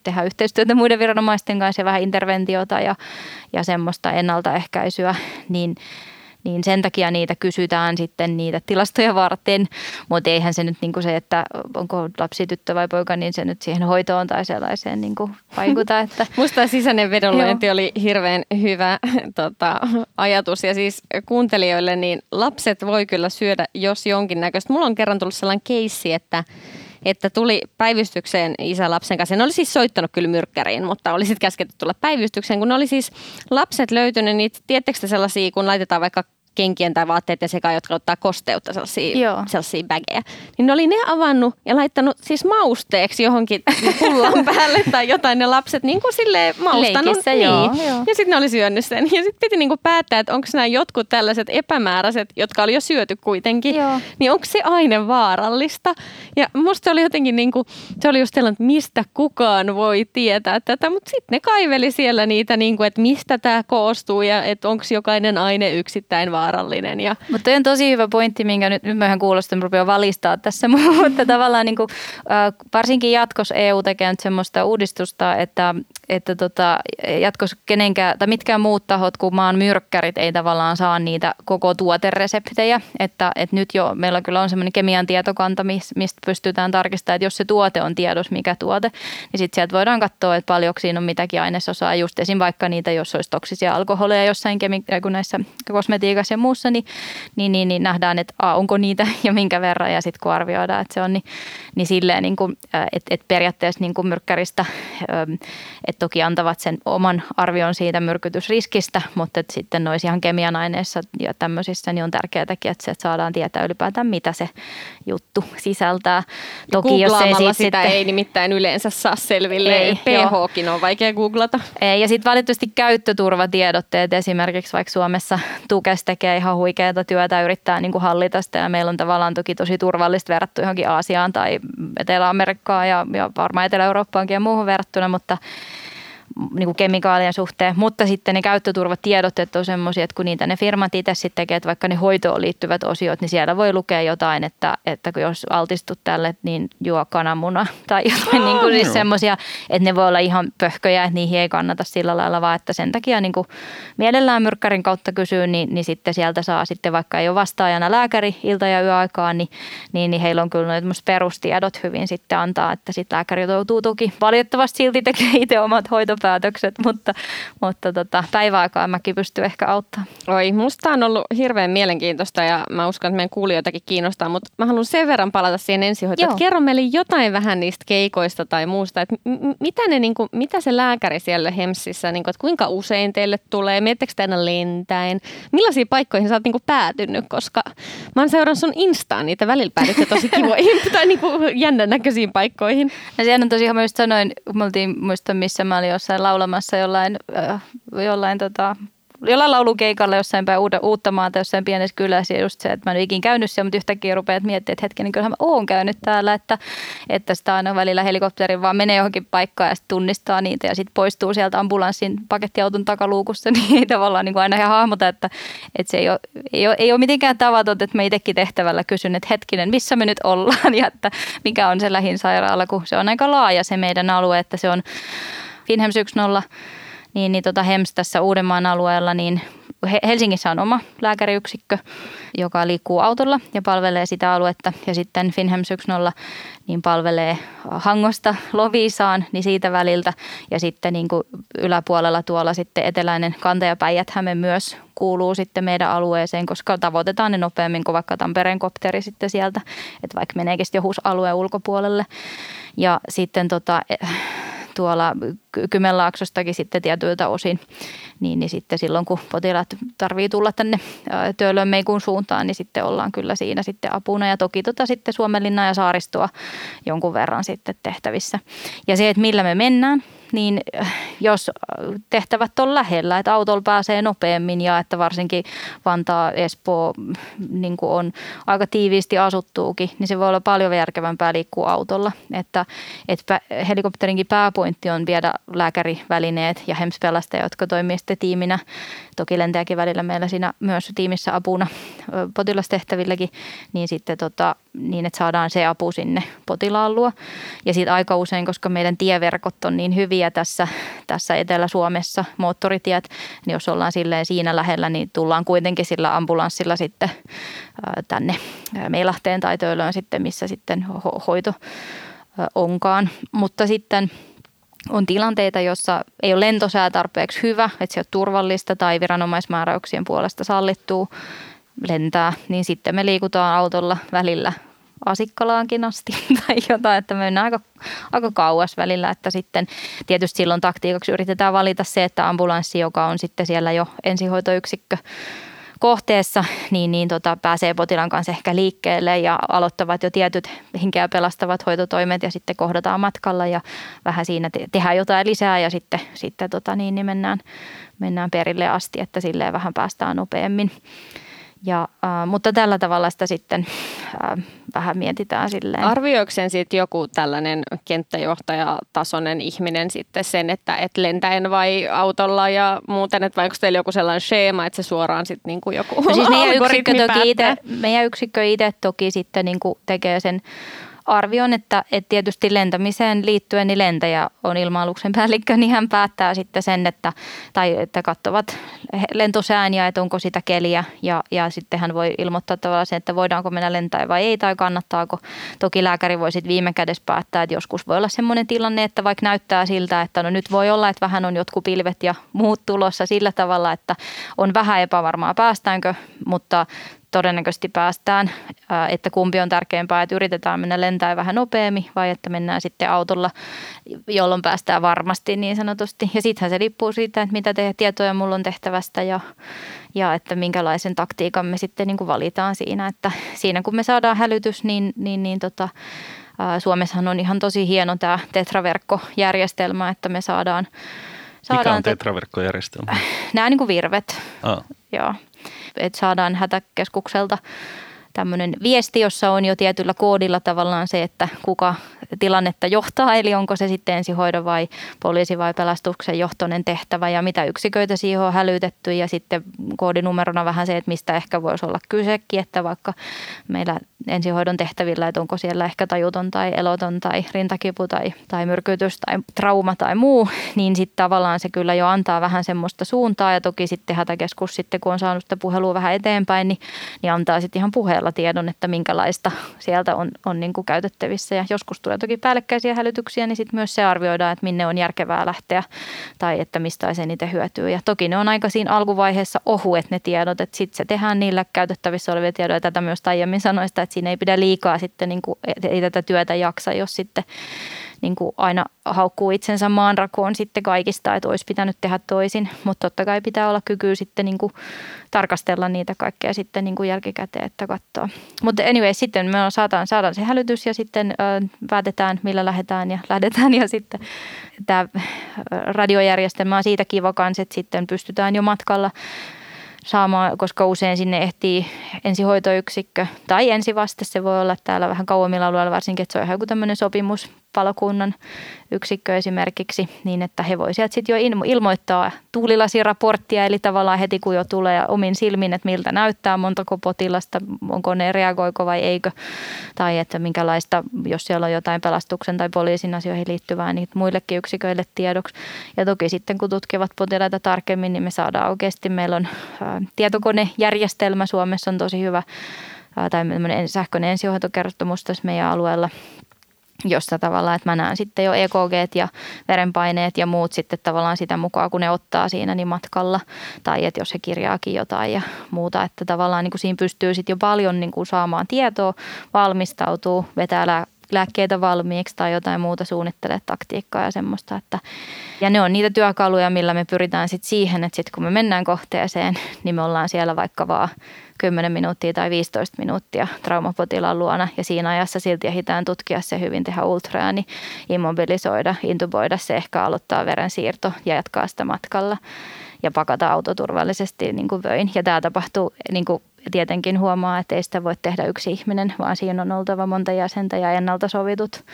tehdä yhteistyötä muiden viranomaisten kanssa ja vähän interventiota ja, ja semmoista ennaltaehkäisyä, niin niin sen takia niitä kysytään sitten niitä tilastoja varten, mutta eihän se nyt niin kuin se, että onko lapsi tyttö vai poika, niin se nyt siihen hoitoon tai sellaiseen niin kuin vaikuta, [laughs] että Musta sisäinen vedonlyönti oli hirveän hyvä tota, ajatus. Ja siis kuuntelijoille, niin lapset voi kyllä syödä jos jonkinnäköistä. Mulla on kerran tullut sellainen keissi, että että tuli päivystykseen isä lapsen kanssa. Ne oli siis soittanut kyllä myrkkäriin, mutta oli sitten käsketty tulla päivystykseen, kun ne oli siis lapset löytynyt niitä, tiedättekö te sellaisia, kun laitetaan vaikka kenkien tai vaatteiden sekaan, jotka ottaa kosteutta, sellaisia, Joo. sellaisia bägejä. Niin ne oli ne avannut ja laittanut siis mausteeksi johonkin [laughs] pullan päälle tai jotain ne lapset niin kuin silleen maustanut. Leikissä, niin. joo, joo. Ja sitten ne oli syönyt sen. Ja sitten piti niinku päättää, että onko nämä jotkut tällaiset epämääräiset, jotka oli jo syöty kuitenkin, Joo. niin onko se aine vaarallista? Ja musta se oli jotenkin niinku, se oli just sellainen, että mistä kukaan voi tietää tätä, mutta sitten ne kaiveli siellä niitä, niinku, että mistä tämä koostuu ja että onko jokainen aine yksittäin vaarallinen. Ja Mutta on tosi hyvä pointti, minkä nyt, nyt mä ihan rupeaa valistaa tässä, [laughs] mutta tavallaan niin kuin, varsinkin jatkossa EU tekee nyt semmoista uudistusta, että, että tota, jatkossa kenenkään, tai mitkään muut tahot kuin maan myrkkärit ei tavallaan saa niitä koko tuotereseptejä, että, että nyt jo meillä kyllä on semmoinen kemian tietokanta, mis- mistä pystytään tarkistamaan, että jos se tuote on tiedossa, mikä tuote, niin sitten sieltä voidaan katsoa, että paljonko siinä on mitäkin ainesosaa, just esim. vaikka niitä, jos olisi toksisia alkoholeja jossain kemi- näissä kosmetiikassa ja muussa, niin, niin, niin, niin nähdään, että a, onko niitä [laughs] ja minkä verran, ja sitten kun arvioidaan, että se on, niin, niin silleen, niin kuin, että et periaatteessa niin kuin myrkkäristä, että toki antavat sen oman arvion siitä myrkytysriskistä, mutta että sitten noissa ihan kemian aineissa ja tämmöisissä, niin on tärkeääkin, että se että saadaan tietää ylipäätään, mitä se juttu sisältää. Toki jos ei siitä sitä sitten, ei nimittäin yleensä saa selville. Ei, PHkin on vaikea googlata. Ei, ja sitten valitettavasti käyttöturvatiedotteet esimerkiksi vaikka Suomessa Tukes tekee ihan huikeaa työtä, yrittää niin kuin hallita sitä ja meillä on tavallaan toki tosi turvallista verrattu johonkin Aasiaan tai Etelä-Amerikkaan ja, ja varmaan Etelä-Eurooppaankin ja muuhun verrattuna, mutta niin kuin kemikaalien suhteen, mutta sitten ne käyttöturvatiedotteet on semmoisia, että kun niitä ne firmat itse sitten tekee, että vaikka ne hoitoon liittyvät osiot, niin siellä voi lukea jotain, että, että kun jos altistut tälle, niin juo kananmuna [laughs] tai jotain niin kuin siis semmoisia, että ne voi olla ihan pöhköjä, että niihin ei kannata sillä lailla, vaan että sen takia niin kuin mielellään myrkkärin kautta kysyy, niin, niin sitten sieltä saa sitten vaikka ei ole vastaajana lääkäri ilta- ja yöaikaan, niin, niin, niin heillä on kyllä noin perustiedot hyvin sitten antaa, että sitten lääkäri joutuu toki valitettavasti silti tekee itse omat hoitopäätökset, päätökset, [laughs] mutta, mutta tota, päiväaikaan mäkin pystyn ehkä auttamaan. Oi, musta on ollut hirveän mielenkiintoista ja mä uskon, että meidän kuulijoitakin kiinnostaa, mutta mä haluan sen verran palata siihen ensihoitoon. Kerro meille jotain vähän niistä keikoista tai muusta, että m- mitä, ne, niin kuin, mitä se lääkäri siellä Hemsissä, niin kuin, että kuinka usein teille tulee, miettekö te aina lentäen, millaisiin paikkoihin sä oot niin kuin päätynyt, koska mä oon seurannut sun Instaan niitä välillä päädytte tosi [laughs] kivoihin [laughs] tai niin kuin jännän näköisiin paikkoihin. No sehän on tosiaan, mä just sanoin, me oltiin, muista missä mä olin jossain laulamassa jollain, äh, jollain tota, jollain laulukeikalla jossain päin uutta maata, jossain pienessä kylässä. Ja just se, että mä en ole ikinä käynyt siellä, mutta yhtäkkiä rupeat miettimään, että hetken, niin kyllähän mä oon käynyt täällä, että, että sitä aina välillä helikopterin vaan menee johonkin paikkaan ja sitten tunnistaa niitä ja sitten poistuu sieltä ambulanssin pakettiauton takaluukussa, [laughs] niin ei tavallaan niin kuin aina ihan hahmota, että, että se ei ole, ei ole, ei ole mitenkään tavatonta, että mä itsekin tehtävällä kysyn, että hetkinen, missä me nyt ollaan [laughs] ja että mikä on se lähin sairaala, kun se on aika laaja se meidän alue, että se on Finhems 1.0 niin, niin tota HEMS tässä Uudenmaan alueella, niin Helsingissä on oma lääkäriyksikkö, joka liikkuu autolla ja palvelee sitä aluetta. Ja sitten Finhems 1.0 niin palvelee Hangosta Loviisaan, niin siitä väliltä. Ja sitten niin kuin yläpuolella tuolla sitten eteläinen kantajapäijät-Häme myös kuuluu sitten meidän alueeseen, koska tavoitetaan ne nopeammin kuin vaikka Tampereen kopteri sitten sieltä, että vaikka meneekin sitten johus alueen ulkopuolelle. Ja sitten tota, tuolla Kymenlaaksostakin sitten osin, niin, niin sitten silloin kun potilaat tarvii tulla tänne Töölönmeikun suuntaan, niin sitten ollaan kyllä siinä sitten apuna ja toki tota sitten Suomenlinnaa ja saaristoa jonkun verran sitten tehtävissä. Ja se, että millä me mennään, niin äh, jos tehtävät on lähellä, että autolla pääsee nopeammin ja että varsinkin Vantaa, Espoo niin kuin on aika tiiviisti asuttuukin, niin se voi olla paljon järkevämpää liikkua autolla. Että, että helikopterinkin pääpointti on viedä lääkärivälineet ja HEMS-pelastajia, jotka toimii sitten tiiminä. Toki lentäjäkin välillä meillä siinä myös tiimissä apuna potilastehtävilläkin, niin sitten tota, niin, että saadaan se apu sinne potilaan luo. Ja sitten aika usein, koska meidän tieverkot on niin hyviä tässä, tässä Etelä-Suomessa, moottoritiet, niin jos ollaan silleen siinä lähellä, niin tullaan kuitenkin sillä ambulanssilla sitten tänne Meilahteen tai Töölöön sitten, missä sitten ho- hoito onkaan. Mutta sitten on tilanteita, jossa ei ole lentosää tarpeeksi hyvä, että se on turvallista tai viranomaismääräyksien puolesta sallittuu lentää, niin sitten me liikutaan autolla välillä Asikkalaankin asti [laughs] tai jotain, että mennään aika, aika kauas välillä, että sitten tietysti silloin taktiikaksi yritetään valita se, että ambulanssi, joka on sitten siellä jo ensihoitoyksikkö kohteessa, niin, niin tota, pääsee potilaan kanssa ehkä liikkeelle ja aloittavat jo tietyt henkeä pelastavat hoitotoimet ja sitten kohdataan matkalla ja vähän siinä te- tehdään jotain lisää ja sitten, sitten tota, niin, niin mennään, mennään perille asti, että silleen vähän päästään nopeammin. Ja, äh, mutta tällä tavalla sitä sitten äh, vähän mietitään silleen. Arvioiko sen sitten joku tällainen kenttäjohtajatasoinen ihminen sitten sen, että et lentäen vai autolla ja muuten, että vai onko teillä joku sellainen schema, että se suoraan sitten niin kuin joku no siis meidän [laughs] yksikkö, toki ite, meidän yksikkö itse toki sitten niin kuin tekee sen arvion, että, että tietysti lentämiseen liittyen niin lentäjä on ilma-aluksen päällikkö, niin hän päättää sitten sen, että, tai että katsovat lentosään ja että onko sitä keliä ja, ja sitten hän voi ilmoittaa tavallaan sen, että voidaanko mennä lentää vai ei tai kannattaako. Toki lääkäri voi sitten viime kädessä päättää, että joskus voi olla sellainen tilanne, että vaikka näyttää siltä, että no nyt voi olla, että vähän on jotkut pilvet ja muut tulossa sillä tavalla, että on vähän epävarmaa päästäänkö, mutta todennäköisesti päästään, että kumpi on tärkeämpää, että yritetään mennä lentää vähän nopeammin vai että mennään sitten autolla, jolloin päästään varmasti niin sanotusti. Ja sittenhän se riippuu siitä, että mitä te, tietoja mulla on tehtävästä ja, ja että minkälaisen taktiikan me sitten niin kuin valitaan siinä. Että siinä kun me saadaan hälytys, niin, niin, niin tota, Suomessahan on ihan tosi hieno tämä tetraverkkojärjestelmä, että me saadaan Saadaan Mikä on tetraverkkojärjestelmä? Nämä niin kuin virvet. Ah. Joo että saadaan hätäkeskukselta tämmöinen viesti, jossa on jo tietyllä koodilla tavallaan se, että kuka tilannetta johtaa, eli onko se sitten ensihoidon vai poliisi vai pelastuksen johtoinen tehtävä ja mitä yksiköitä siihen on hälytetty. Ja sitten koodinumerona vähän se, että mistä ehkä voisi olla kysekin, että vaikka meillä ensihoidon tehtävillä, että onko siellä ehkä tajuton tai eloton tai rintakipu tai, tai myrkytys tai trauma tai muu, niin sitten tavallaan se kyllä jo antaa vähän semmoista suuntaa. Ja toki sitten hätäkeskus sitten kun on saanut sitä puhelua vähän eteenpäin, niin, niin antaa sitten ihan puhelua perusteella tiedon, että minkälaista sieltä on, on niin kuin käytettävissä. Ja joskus tulee toki päällekkäisiä hälytyksiä, niin sitten myös se arvioidaan, että minne on järkevää lähteä tai että mistä olisi eniten hyötyä. Ja toki ne on aika siinä alkuvaiheessa ohuet ne tiedot, että sitten se tehdään niillä käytettävissä olevia tiedoja. Tätä myös aiemmin sanoista, että siinä ei pidä liikaa sitten, niin kuin, ei tätä työtä jaksa, jos sitten niin aina haukkuu itsensä maanrakoon sitten kaikista, että olisi pitänyt tehdä toisin. Mutta totta kai pitää olla kyky sitten niin kuin tarkastella niitä kaikkea sitten niin kuin jälkikäteen, että katsoa. Mutta anyway, sitten me saadaan, saadaan se hälytys ja sitten päätetään, millä lähdetään ja lähdetään. Ja sitten tämä radiojärjestelmä on siitä kiva kanssa, että sitten pystytään jo matkalla saamaan, koska usein sinne ehtii ensihoitoyksikkö tai ensivaste. Se voi olla täällä vähän kauemmilla alueilla varsinkin, että se on joku tämmöinen sopimus palokunnan yksikkö esimerkiksi, niin että he voisivat sitten jo ilmoittaa tuulilasiraporttia, eli tavallaan heti kun jo tulee omin silmin, että miltä näyttää, montako potilasta, onko ne reagoiko vai eikö, tai että minkälaista, jos siellä on jotain pelastuksen tai poliisin asioihin liittyvää, niin muillekin yksiköille tiedoksi. Ja toki sitten kun tutkivat potilaita tarkemmin, niin me saadaan oikeasti, meillä on tietokonejärjestelmä Suomessa on tosi hyvä, tai sähköinen ensihoitokertomus tässä meidän alueella, jossa tavallaan, että mä näen sitten jo EKG ja verenpaineet ja muut sitten tavallaan sitä mukaan, kun ne ottaa siinä niin matkalla. Tai että jos he kirjaakin jotain ja muuta, että tavallaan niin kuin siinä pystyy sitten jo paljon niin kuin saamaan tietoa, valmistautuu, vetää lääkkeitä valmiiksi tai jotain muuta suunnittelee taktiikkaa ja semmoista. Että, ja ne on niitä työkaluja, millä me pyritään sitten siihen, että sitten kun me mennään kohteeseen, niin me ollaan siellä vaikka vaan 10 minuuttia tai 15 minuuttia traumapotilaan luona ja siinä ajassa silti ehditään tutkia se hyvin, tehdä ultraa, niin immobilisoida, intuboida se, ehkä aloittaa verensiirto ja jatkaa sitä matkalla ja pakata auto turvallisesti niin kuin vöin. Ja tämä tapahtuu niin kuin tietenkin huomaa, että ei sitä voi tehdä yksi ihminen, vaan siinä on oltava monta jäsentä ja ennalta sovitut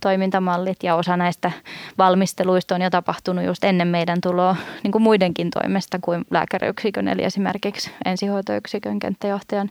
toimintamallit. Ja osa näistä valmisteluista on jo tapahtunut just ennen meidän tuloa niin kuin muidenkin toimesta kuin lääkäriyksikön, eli esimerkiksi ensihoitoyksikön kenttäjohtajan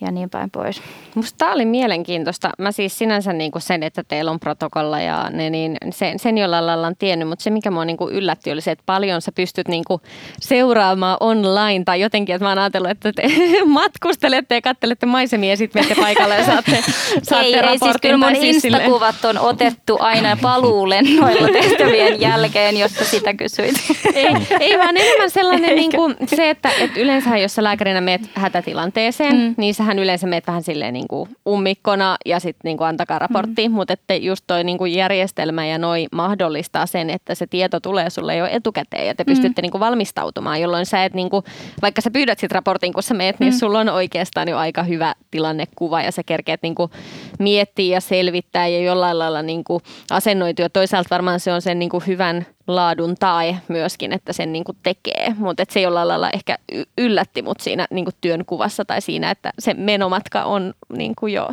ja niin päin pois. Musta tämä oli mielenkiintoista. Mä siis sinänsä niin kuin sen, että teillä on protokolla ja ne, niin sen, sen jollain lailla on tiennyt, mutta se mikä mua niin kuin yllätti oli se, että paljon sä pystyt niin kuin seuraamaan online tai jotenkin, että mä oon ajatellut, että te [laughs] matkustelette ja kattelette maisemia ja sitten menette paikalle ja saatte, saatte [laughs] ei, ei, siis kyllä mun siis instakuvat on otettu aina paluulennoilla [laughs] tehtävien jälkeen, josta sitä kysyit. ei, ei vaan enemmän sellainen niin kuin se, että, että yleensä jos sä lääkärinä meet hätätilanteeseen, mm. niin sä sähän yleensä meet vähän silleen niin kuin ummikkona ja sitten niin kuin antakaa raportti, mm. mutta että just toi niin kuin järjestelmä ja noi mahdollistaa sen, että se tieto tulee sulle jo etukäteen ja te mm. pystytte niin kuin valmistautumaan, jolloin sä et niin kuin, vaikka sä pyydät sit raportin, kun sä meet, niin mm. sulla on oikeastaan jo aika hyvä tilannekuva ja sä kerkeet niin kuin miettiä ja selvittää ja jollain lailla niin kuin asennoitua. Toisaalta varmaan se on sen niin kuin hyvän laadun tai myöskin, että sen niin kuin tekee. Mutta se jollain lailla ehkä yllätti mut siinä niin kuin työn kuvassa tai siinä, että se menomatka on niin kuin jo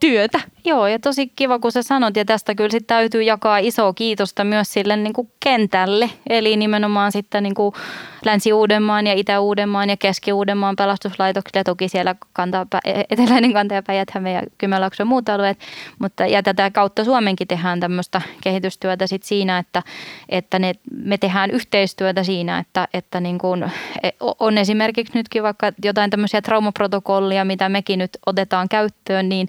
työtä. Joo, ja tosi kiva, kun sä sanot, ja tästä kyllä sitten täytyy jakaa isoa kiitosta myös sille niin kuin kentälle, eli nimenomaan sitten niin kuin Länsi-Uudenmaan ja Itä-Uudenmaan ja Keski-Uudenmaan pelastuslaitoksille, toki siellä kantaa, eteläinen kantaja päijät ja Kymenlaakso ja muut alueet, mutta ja tätä kautta Suomenkin tehdään tämmöistä kehitystyötä sit siinä, että, että ne, me tehdään yhteistyötä siinä, että, että niin kuin, e-, on esimerkiksi nytkin vaikka jotain tämmöisiä traumaprotokollia, mitä mekin nyt otetaan käyttöön, niin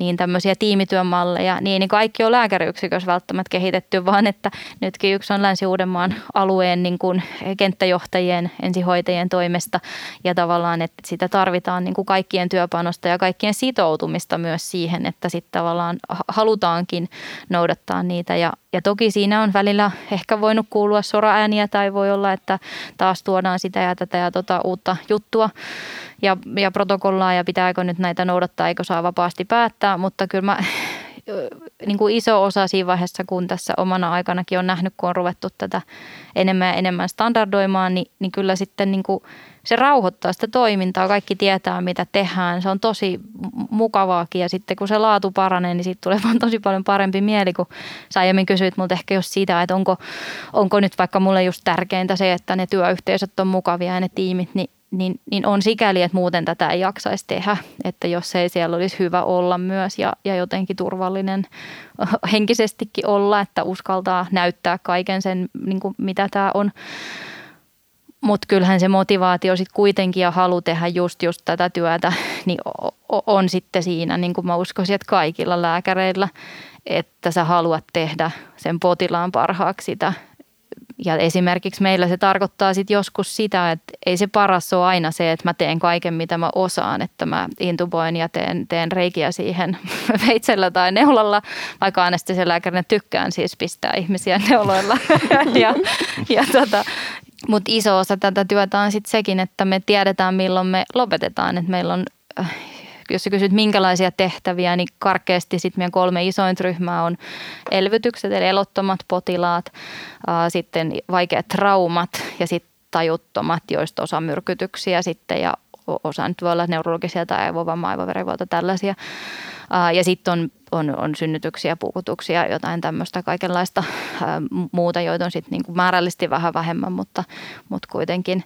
niin tämmöisiä tiimityömalleja, niin, niin kaikki on lääkäriyksikössä välttämättä kehitetty, vaan että nytkin yksi on Länsi-Uudenmaan alueen niin kuin kenttäjohtajien, ensihoitajien toimesta. Ja tavallaan, että sitä tarvitaan niin kuin kaikkien työpanosta ja kaikkien sitoutumista myös siihen, että sitten tavallaan halutaankin noudattaa niitä. Ja, ja toki siinä on välillä ehkä voinut kuulua soraääniä tai voi olla, että taas tuodaan sitä ja tätä ja tota uutta juttua ja, ja protokollaa ja pitääkö nyt näitä noudattaa, eikö saa vapaasti päättää, mutta kyllä mä niin kuin iso osa siinä vaiheessa, kun tässä omana aikanakin on nähnyt, kun on ruvettu tätä enemmän ja enemmän standardoimaan, niin, niin kyllä sitten niin kuin se rauhoittaa sitä toimintaa. Kaikki tietää, mitä tehdään. Se on tosi mukavaakin ja sitten kun se laatu paranee, niin siitä tulee [laughs] vaan tosi paljon parempi mieli, kun sä aiemmin kysyit multa ehkä just siitä, että onko, onko nyt vaikka mulle just tärkeintä se, että ne työyhteisöt on mukavia ja ne tiimit, niin niin, niin on sikäli, että muuten tätä ei jaksaisi tehdä, että jos ei siellä olisi hyvä olla myös ja, ja jotenkin turvallinen [laughs] henkisestikin olla, että uskaltaa näyttää kaiken sen, niin kuin mitä tämä on. Mutta kyllähän se motivaatio sitten kuitenkin ja halu tehdä just, just tätä työtä [laughs] niin on sitten siinä, niin kuin mä uskoisin, että kaikilla lääkäreillä, että sä haluat tehdä sen potilaan parhaaksi sitä ja esimerkiksi meillä se tarkoittaa sitten joskus sitä, että ei se paras ole aina se, että mä teen kaiken mitä mä osaan, että mä intuboin ja teen, teen reikiä siihen [laughs] veitsellä tai neulalla, vaikka anestesialääkärinä tykkään siis pistää ihmisiä [laughs] neuloilla. [laughs] ja, ja tota, mutta iso osa tätä työtä on sitten sekin, että me tiedetään milloin me lopetetaan, että meillä on äh, jos sä kysyt minkälaisia tehtäviä, niin karkeasti sitten meidän kolme isointa ryhmää on elvytykset, eli elottomat potilaat, sitten vaikeat traumat ja sitten tajuttomat, joista osa myrkytyksiä sitten ja osa nyt voi olla neurologisia tai aivovamma, aivoverenvuoto, tällaisia. Ja sitten on, on, on synnytyksiä, puukutuksia, jotain tämmöistä kaikenlaista muuta, joita on sitten niinku määrällisesti vähän vähemmän, mutta, mutta kuitenkin.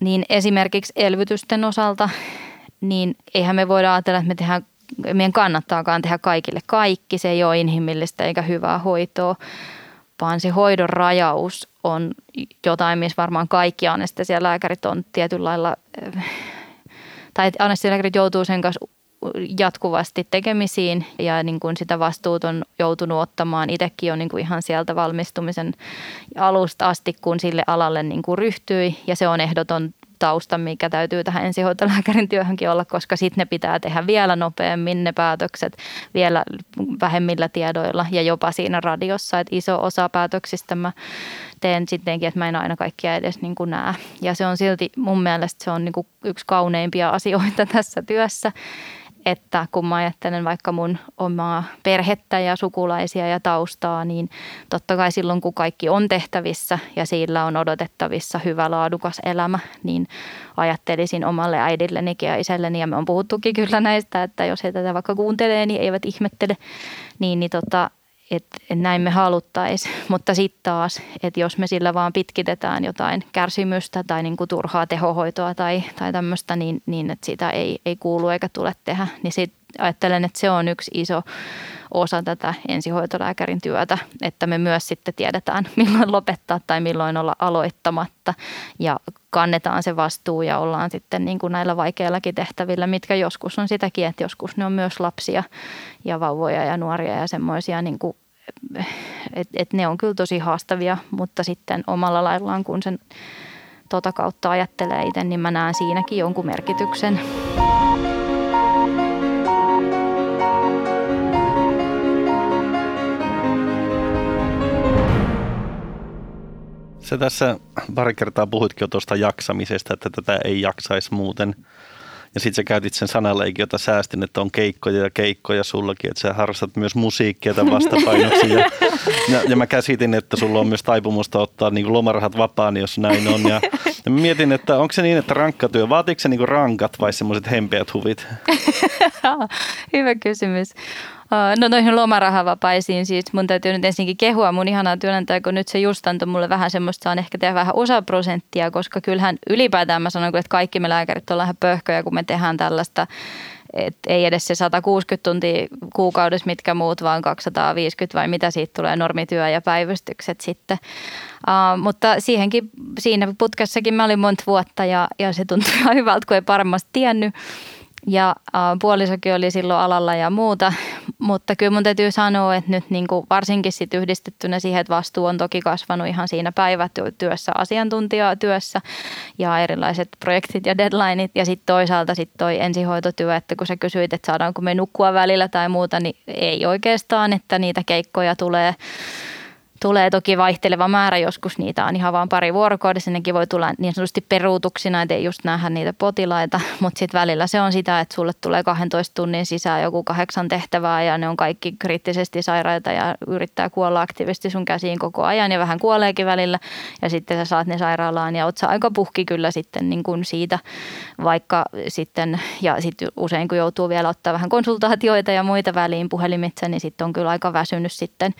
Niin esimerkiksi elvytysten osalta niin eihän me voida ajatella, että me tehdään, meidän kannattaakaan tehdä kaikille kaikki. Se ei ole inhimillistä eikä hyvää hoitoa, vaan se hoidon rajaus on jotain, missä varmaan kaikki anestesialääkärit on tietyllä lailla, tai anestesialääkärit joutuu sen kanssa jatkuvasti tekemisiin ja niin kuin sitä vastuut on joutunut ottamaan. Itsekin on niin kuin ihan sieltä valmistumisen alusta asti, kun sille alalle niin kuin ryhtyi ja se on ehdoton tausta, mikä täytyy tähän ensihoitolääkärin työhönkin olla, koska sitten ne pitää tehdä vielä nopeammin ne päätökset, vielä vähemmillä tiedoilla ja jopa siinä radiossa, että iso osa päätöksistä mä teen sittenkin, että mä en aina kaikkia edes niin kuin näe. Ja se on silti mun mielestä se on niin kuin yksi kauneimpia asioita [laughs] tässä työssä, että kun mä ajattelen vaikka mun omaa perhettä ja sukulaisia ja taustaa, niin totta kai silloin kun kaikki on tehtävissä ja sillä on odotettavissa hyvä laadukas elämä, niin ajattelisin omalle äidilleni ja isälleni ja me on puhuttukin kyllä näistä, että jos he tätä vaikka kuuntelee, niin eivät ihmettele, niin, niin tota, että et näin me haluttaisiin. [laughs] Mutta sitten taas, että jos me sillä vaan pitkitetään jotain kärsimystä tai niinku turhaa tehohoitoa tai, tai tämmöistä, niin, niin että sitä ei, ei kuulu eikä tule tehdä, niin sitten ajattelen, että se on yksi iso osa tätä ensihoitolääkärin työtä, että me myös sitten tiedetään, [laughs] milloin lopettaa tai milloin olla aloittamatta ja kannetaan se vastuu ja ollaan sitten niin kuin näillä vaikeillakin tehtävillä, mitkä joskus on sitäkin, että joskus ne on myös lapsia ja vauvoja ja nuoria ja semmoisia niin kuin että et ne on kyllä tosi haastavia, mutta sitten omalla laillaan, kun sen tota kautta ajattelee itse, niin mä näen siinäkin jonkun merkityksen. Se tässä pari kertaa puhuitkin jo tuosta jaksamisesta, että tätä ei jaksaisi muuten. Ja sitten sä käytit sen sanaleikin, jota säästin, että on keikkoja ja keikkoja sullakin, että sä harrastat myös musiikkia tämän vastapainoksi. Ja, ja, ja mä käsitin, että sulla on myös taipumusta ottaa niin lomarahat vapaan, jos näin on. Ja, ja mietin, että onko se niin, että rankkatyö, vaatiiko se niin rankat vai semmoiset hempeät huvit? [laughs] Hyvä kysymys. No noihin lomarahavapaisiin siis mun täytyy nyt ensinnäkin kehua mun ihanaa työnantajaa, kun nyt se just antoi mulle vähän semmoista, saan ehkä tehdä vähän osaprosenttia, koska kyllähän ylipäätään mä sanon, että kaikki me lääkärit ollaan ihan pöhköjä, kun me tehdään tällaista et ei edes se 160 tuntia kuukaudessa, mitkä muut, vaan 250 vai mitä siitä tulee, normityö ja päivystykset sitten. Uh, mutta siihenkin, siinä putkessakin mä olin monta vuotta ja, ja se tuntui ihan hyvältä, kun ei paremmasti tiennyt. Ja äh, puolisokin oli silloin alalla ja muuta, [laughs] mutta kyllä mun täytyy sanoa, että nyt niin kuin varsinkin sit yhdistettynä siihen, että vastuu on toki kasvanut ihan siinä päivätyössä, asiantuntijatyössä ja erilaiset projektit ja deadlineit. Ja sitten toisaalta sitten toi ensihoitotyö, että kun sä kysyit, että saadaanko me nukkua välillä tai muuta, niin ei oikeastaan, että niitä keikkoja tulee Tulee toki vaihteleva määrä, joskus niitä on ihan vain pari vuorokaudessa, nekin voi tulla niin sanotusti peruutuksina, että ei just nähdä niitä potilaita, [laughs] mutta sitten välillä se on sitä, että sulle tulee 12 tunnin sisään joku kahdeksan tehtävää ja ne on kaikki kriittisesti sairaita ja yrittää kuolla aktiivisesti sun käsiin koko ajan ja vähän kuoleekin välillä. Ja sitten sä saat ne sairaalaan ja oot sä aika puhki kyllä sitten niin kuin siitä, vaikka sitten ja sitten usein kun joutuu vielä ottaa vähän konsultaatioita ja muita väliin puhelimitse, niin sitten on kyllä aika väsynyt sitten.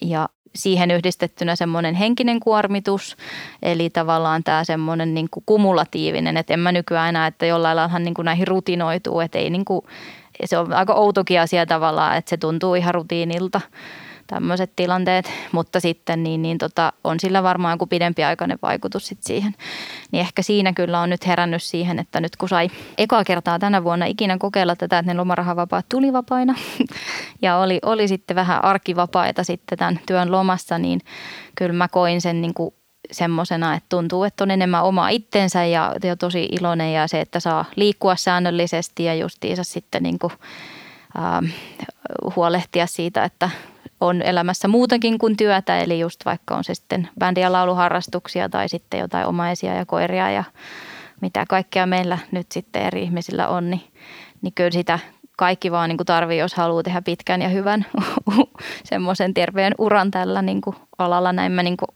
Ja siihen yhdistettynä semmoinen henkinen kuormitus, eli tavallaan tämä semmoinen niin kuin kumulatiivinen, että en mä nykyään enää, että jollain lailla niin kuin näihin rutinoituu, että ei niin kuin, se on aika outokin asia tavallaan, että se tuntuu ihan rutiinilta tämmöiset tilanteet, mutta sitten niin, niin tota, on sillä varmaan joku pidempiaikainen vaikutus sit siihen. Niin ehkä siinä kyllä on nyt herännyt siihen, että nyt kun sai ekaa kertaa tänä vuonna ikinä kokeilla tätä, että ne lomarahavapaat tuli vapaina [laughs] ja oli, oli sitten vähän arkivapaita sitten tämän työn lomassa, niin kyllä mä koin sen niin kuin semmoisena, että tuntuu, että on enemmän oma itsensä ja, ja tosi iloinen ja se, että saa liikkua säännöllisesti ja justiinsa sitten niin kuin, äh, huolehtia siitä, että on elämässä muutakin kuin työtä, eli just vaikka on se sitten bändi- ja lauluharrastuksia tai sitten jotain omaisia ja koiria ja mitä kaikkea meillä nyt sitten eri ihmisillä on, niin, niin kyllä sitä kaikki vaan niin kuin tarvii, jos haluaa tehdä pitkän ja hyvän [laughs] semmoisen terveen uran tällä niin kuin alalla. Näin mä niin kuin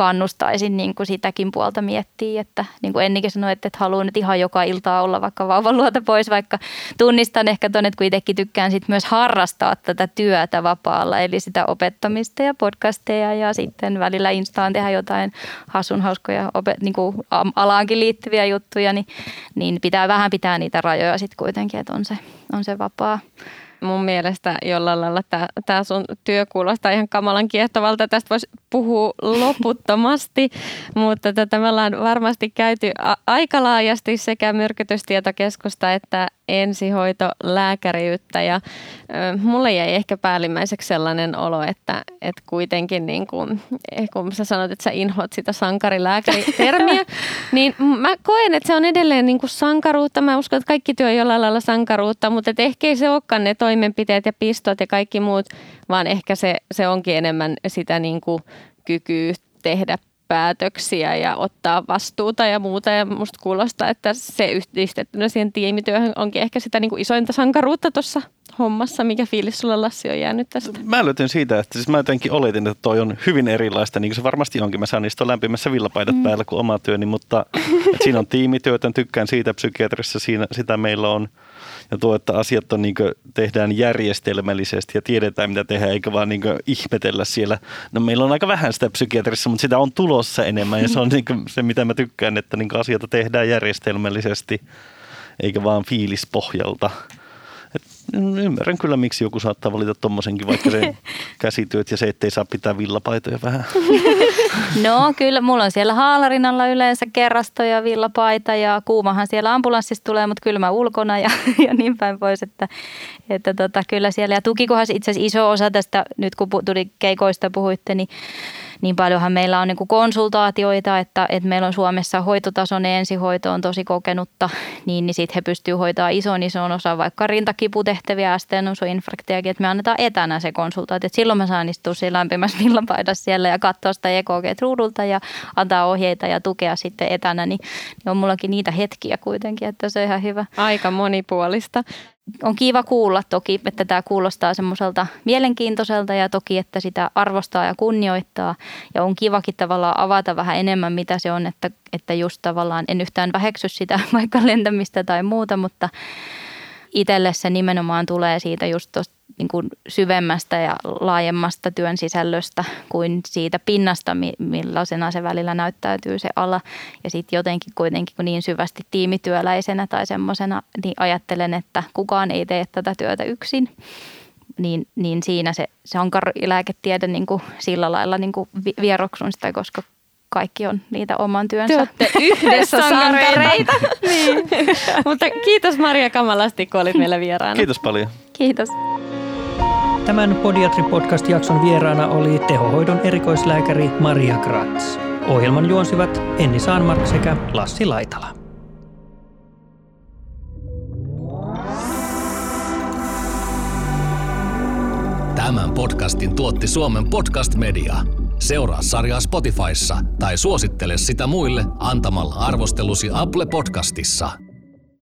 kannustaisin niin kuin sitäkin puolta miettiä, että niin kuin Ennikin sanoi, että, että haluan nyt ihan joka iltaa olla vaikka vauvan luota pois, vaikka tunnistan ehkä tuonne, että kuitenkin tykkään sit myös harrastaa tätä työtä vapaalla, eli sitä opettamista ja podcasteja ja sitten välillä Instaan tehdä jotain hassun hauskoja opet, niin kuin alaankin liittyviä juttuja, niin, niin pitää vähän pitää niitä rajoja sitten kuitenkin, että on se, on se vapaa mun mielestä jollain lailla tämä sun työ kuulostaa ihan kamalan kiehtovalta. Tästä voisi puhua loputtomasti, [laughs] mutta tätä me ollaan varmasti käyty a- aika laajasti sekä myrkytystietokeskusta että ensihoitolääkäriyttä ja ö, mulle jäi ehkä päällimmäiseksi sellainen olo, että, että kuitenkin niin kuin, eh, kun sä sanot, että sä inhoat sitä sankarilääkäritermiä, [laughs] niin mä koen, että se on edelleen niin kuin sankaruutta. Mä uskon, että kaikki työ on jollain lailla sankaruutta, mutta ehkä ei se olekaan ne toimenpiteet ja pistot ja kaikki muut, vaan ehkä se, se onkin enemmän sitä niin kuin kykyä tehdä päätöksiä ja ottaa vastuuta ja muuta. Ja musta kuulostaa, että se yhdistettynä siihen tiimityöhön onkin ehkä sitä niin kuin isointa sankaruutta tuossa hommassa. Mikä fiilis sulla Lassi on jäänyt tästä? Mä löytän siitä, että siis mä jotenkin oletin, että toi on hyvin erilaista, niin kuin se varmasti onkin. Mä saan niistä lämpimässä villapaidat mm. päällä kuin oma työni, mutta [laughs] siinä on tiimityötä, tykkään siitä psykiatrissa, siinä, sitä meillä on – ja tuo, että asiat on, niin kuin, tehdään järjestelmällisesti ja tiedetään, mitä tehdään, eikä vaan niin kuin, ihmetellä siellä. No meillä on aika vähän sitä psykiatrissa, mutta sitä on tulossa enemmän ja se on [laughs] niin kuin, se, mitä mä tykkään, että niin kuin, asioita tehdään järjestelmällisesti eikä vaan fiilispohjalta. Ymmärrän kyllä, miksi joku saattaa valita tuommoisenkin, vaikka se [laughs] käsityöt ja se, ettei saa pitää villapaitoja vähän. [laughs] No kyllä, mulla on siellä haalarinalla yleensä kerrasto ja villapaita ja kuumahan siellä ambulanssissa tulee, mutta kylmä ulkona ja, [laughs] ja niin päin pois, että, että tota, kyllä siellä. Ja tukikohan itse asiassa iso osa tästä, nyt kun tuli keikoista puhuitte, niin niin paljonhan meillä on niin konsultaatioita, että, että meillä on Suomessa hoitotason ensihoito on tosi kokenutta, [laughs] niin, niin sitten he pystyvät hoitamaan ison ison osan vaikka rintakiputehtäviä, stenosuinfarktejakin, että me annetaan etänä se konsultaatio. Että silloin mä saan istua siellä lämpimässä villapaidassa siellä ja katsoa sitä EKG ruudulta ja antaa ohjeita ja tukea sitten etänä, niin, niin on mullakin niitä hetkiä kuitenkin, että se on ihan hyvä. Aika monipuolista on kiva kuulla toki, että tämä kuulostaa semmoiselta mielenkiintoiselta ja toki, että sitä arvostaa ja kunnioittaa. Ja on kivakin tavallaan avata vähän enemmän, mitä se on, että, että just tavallaan en yhtään väheksy sitä [laughs] vaikka lentämistä tai muuta, mutta itselle se nimenomaan tulee siitä just tosta niin kuin syvemmästä ja laajemmasta työn sisällöstä kuin siitä pinnasta, millaisena se välillä näyttäytyy se ala. Ja sitten jotenkin kuitenkin niin syvästi tiimityöläisenä tai semmoisena, niin ajattelen, että kukaan ei tee tätä työtä yksin. Niin, niin siinä se, se on lääketiede niin kuin sillä lailla niin kuin vieroksun sitä, koska kaikki on niitä oman työnsä. Te [laughs] yhdessä sankareita. niin. [laughs] Mutta kiitos Maria kamalasti, kun olit meillä vieraana. Kiitos paljon. Kiitos. Tämän Podiatri-podcast-jakson vieraana oli tehohoidon erikoislääkäri Maria Kratz. Ohjelman juonsivat Enni Saanmark sekä Lassi Laitala. Tämän podcastin tuotti Suomen Podcast Media. Seuraa sarjaa Spotifyssa tai suosittele sitä muille antamalla arvostelusi Apple Podcastissa.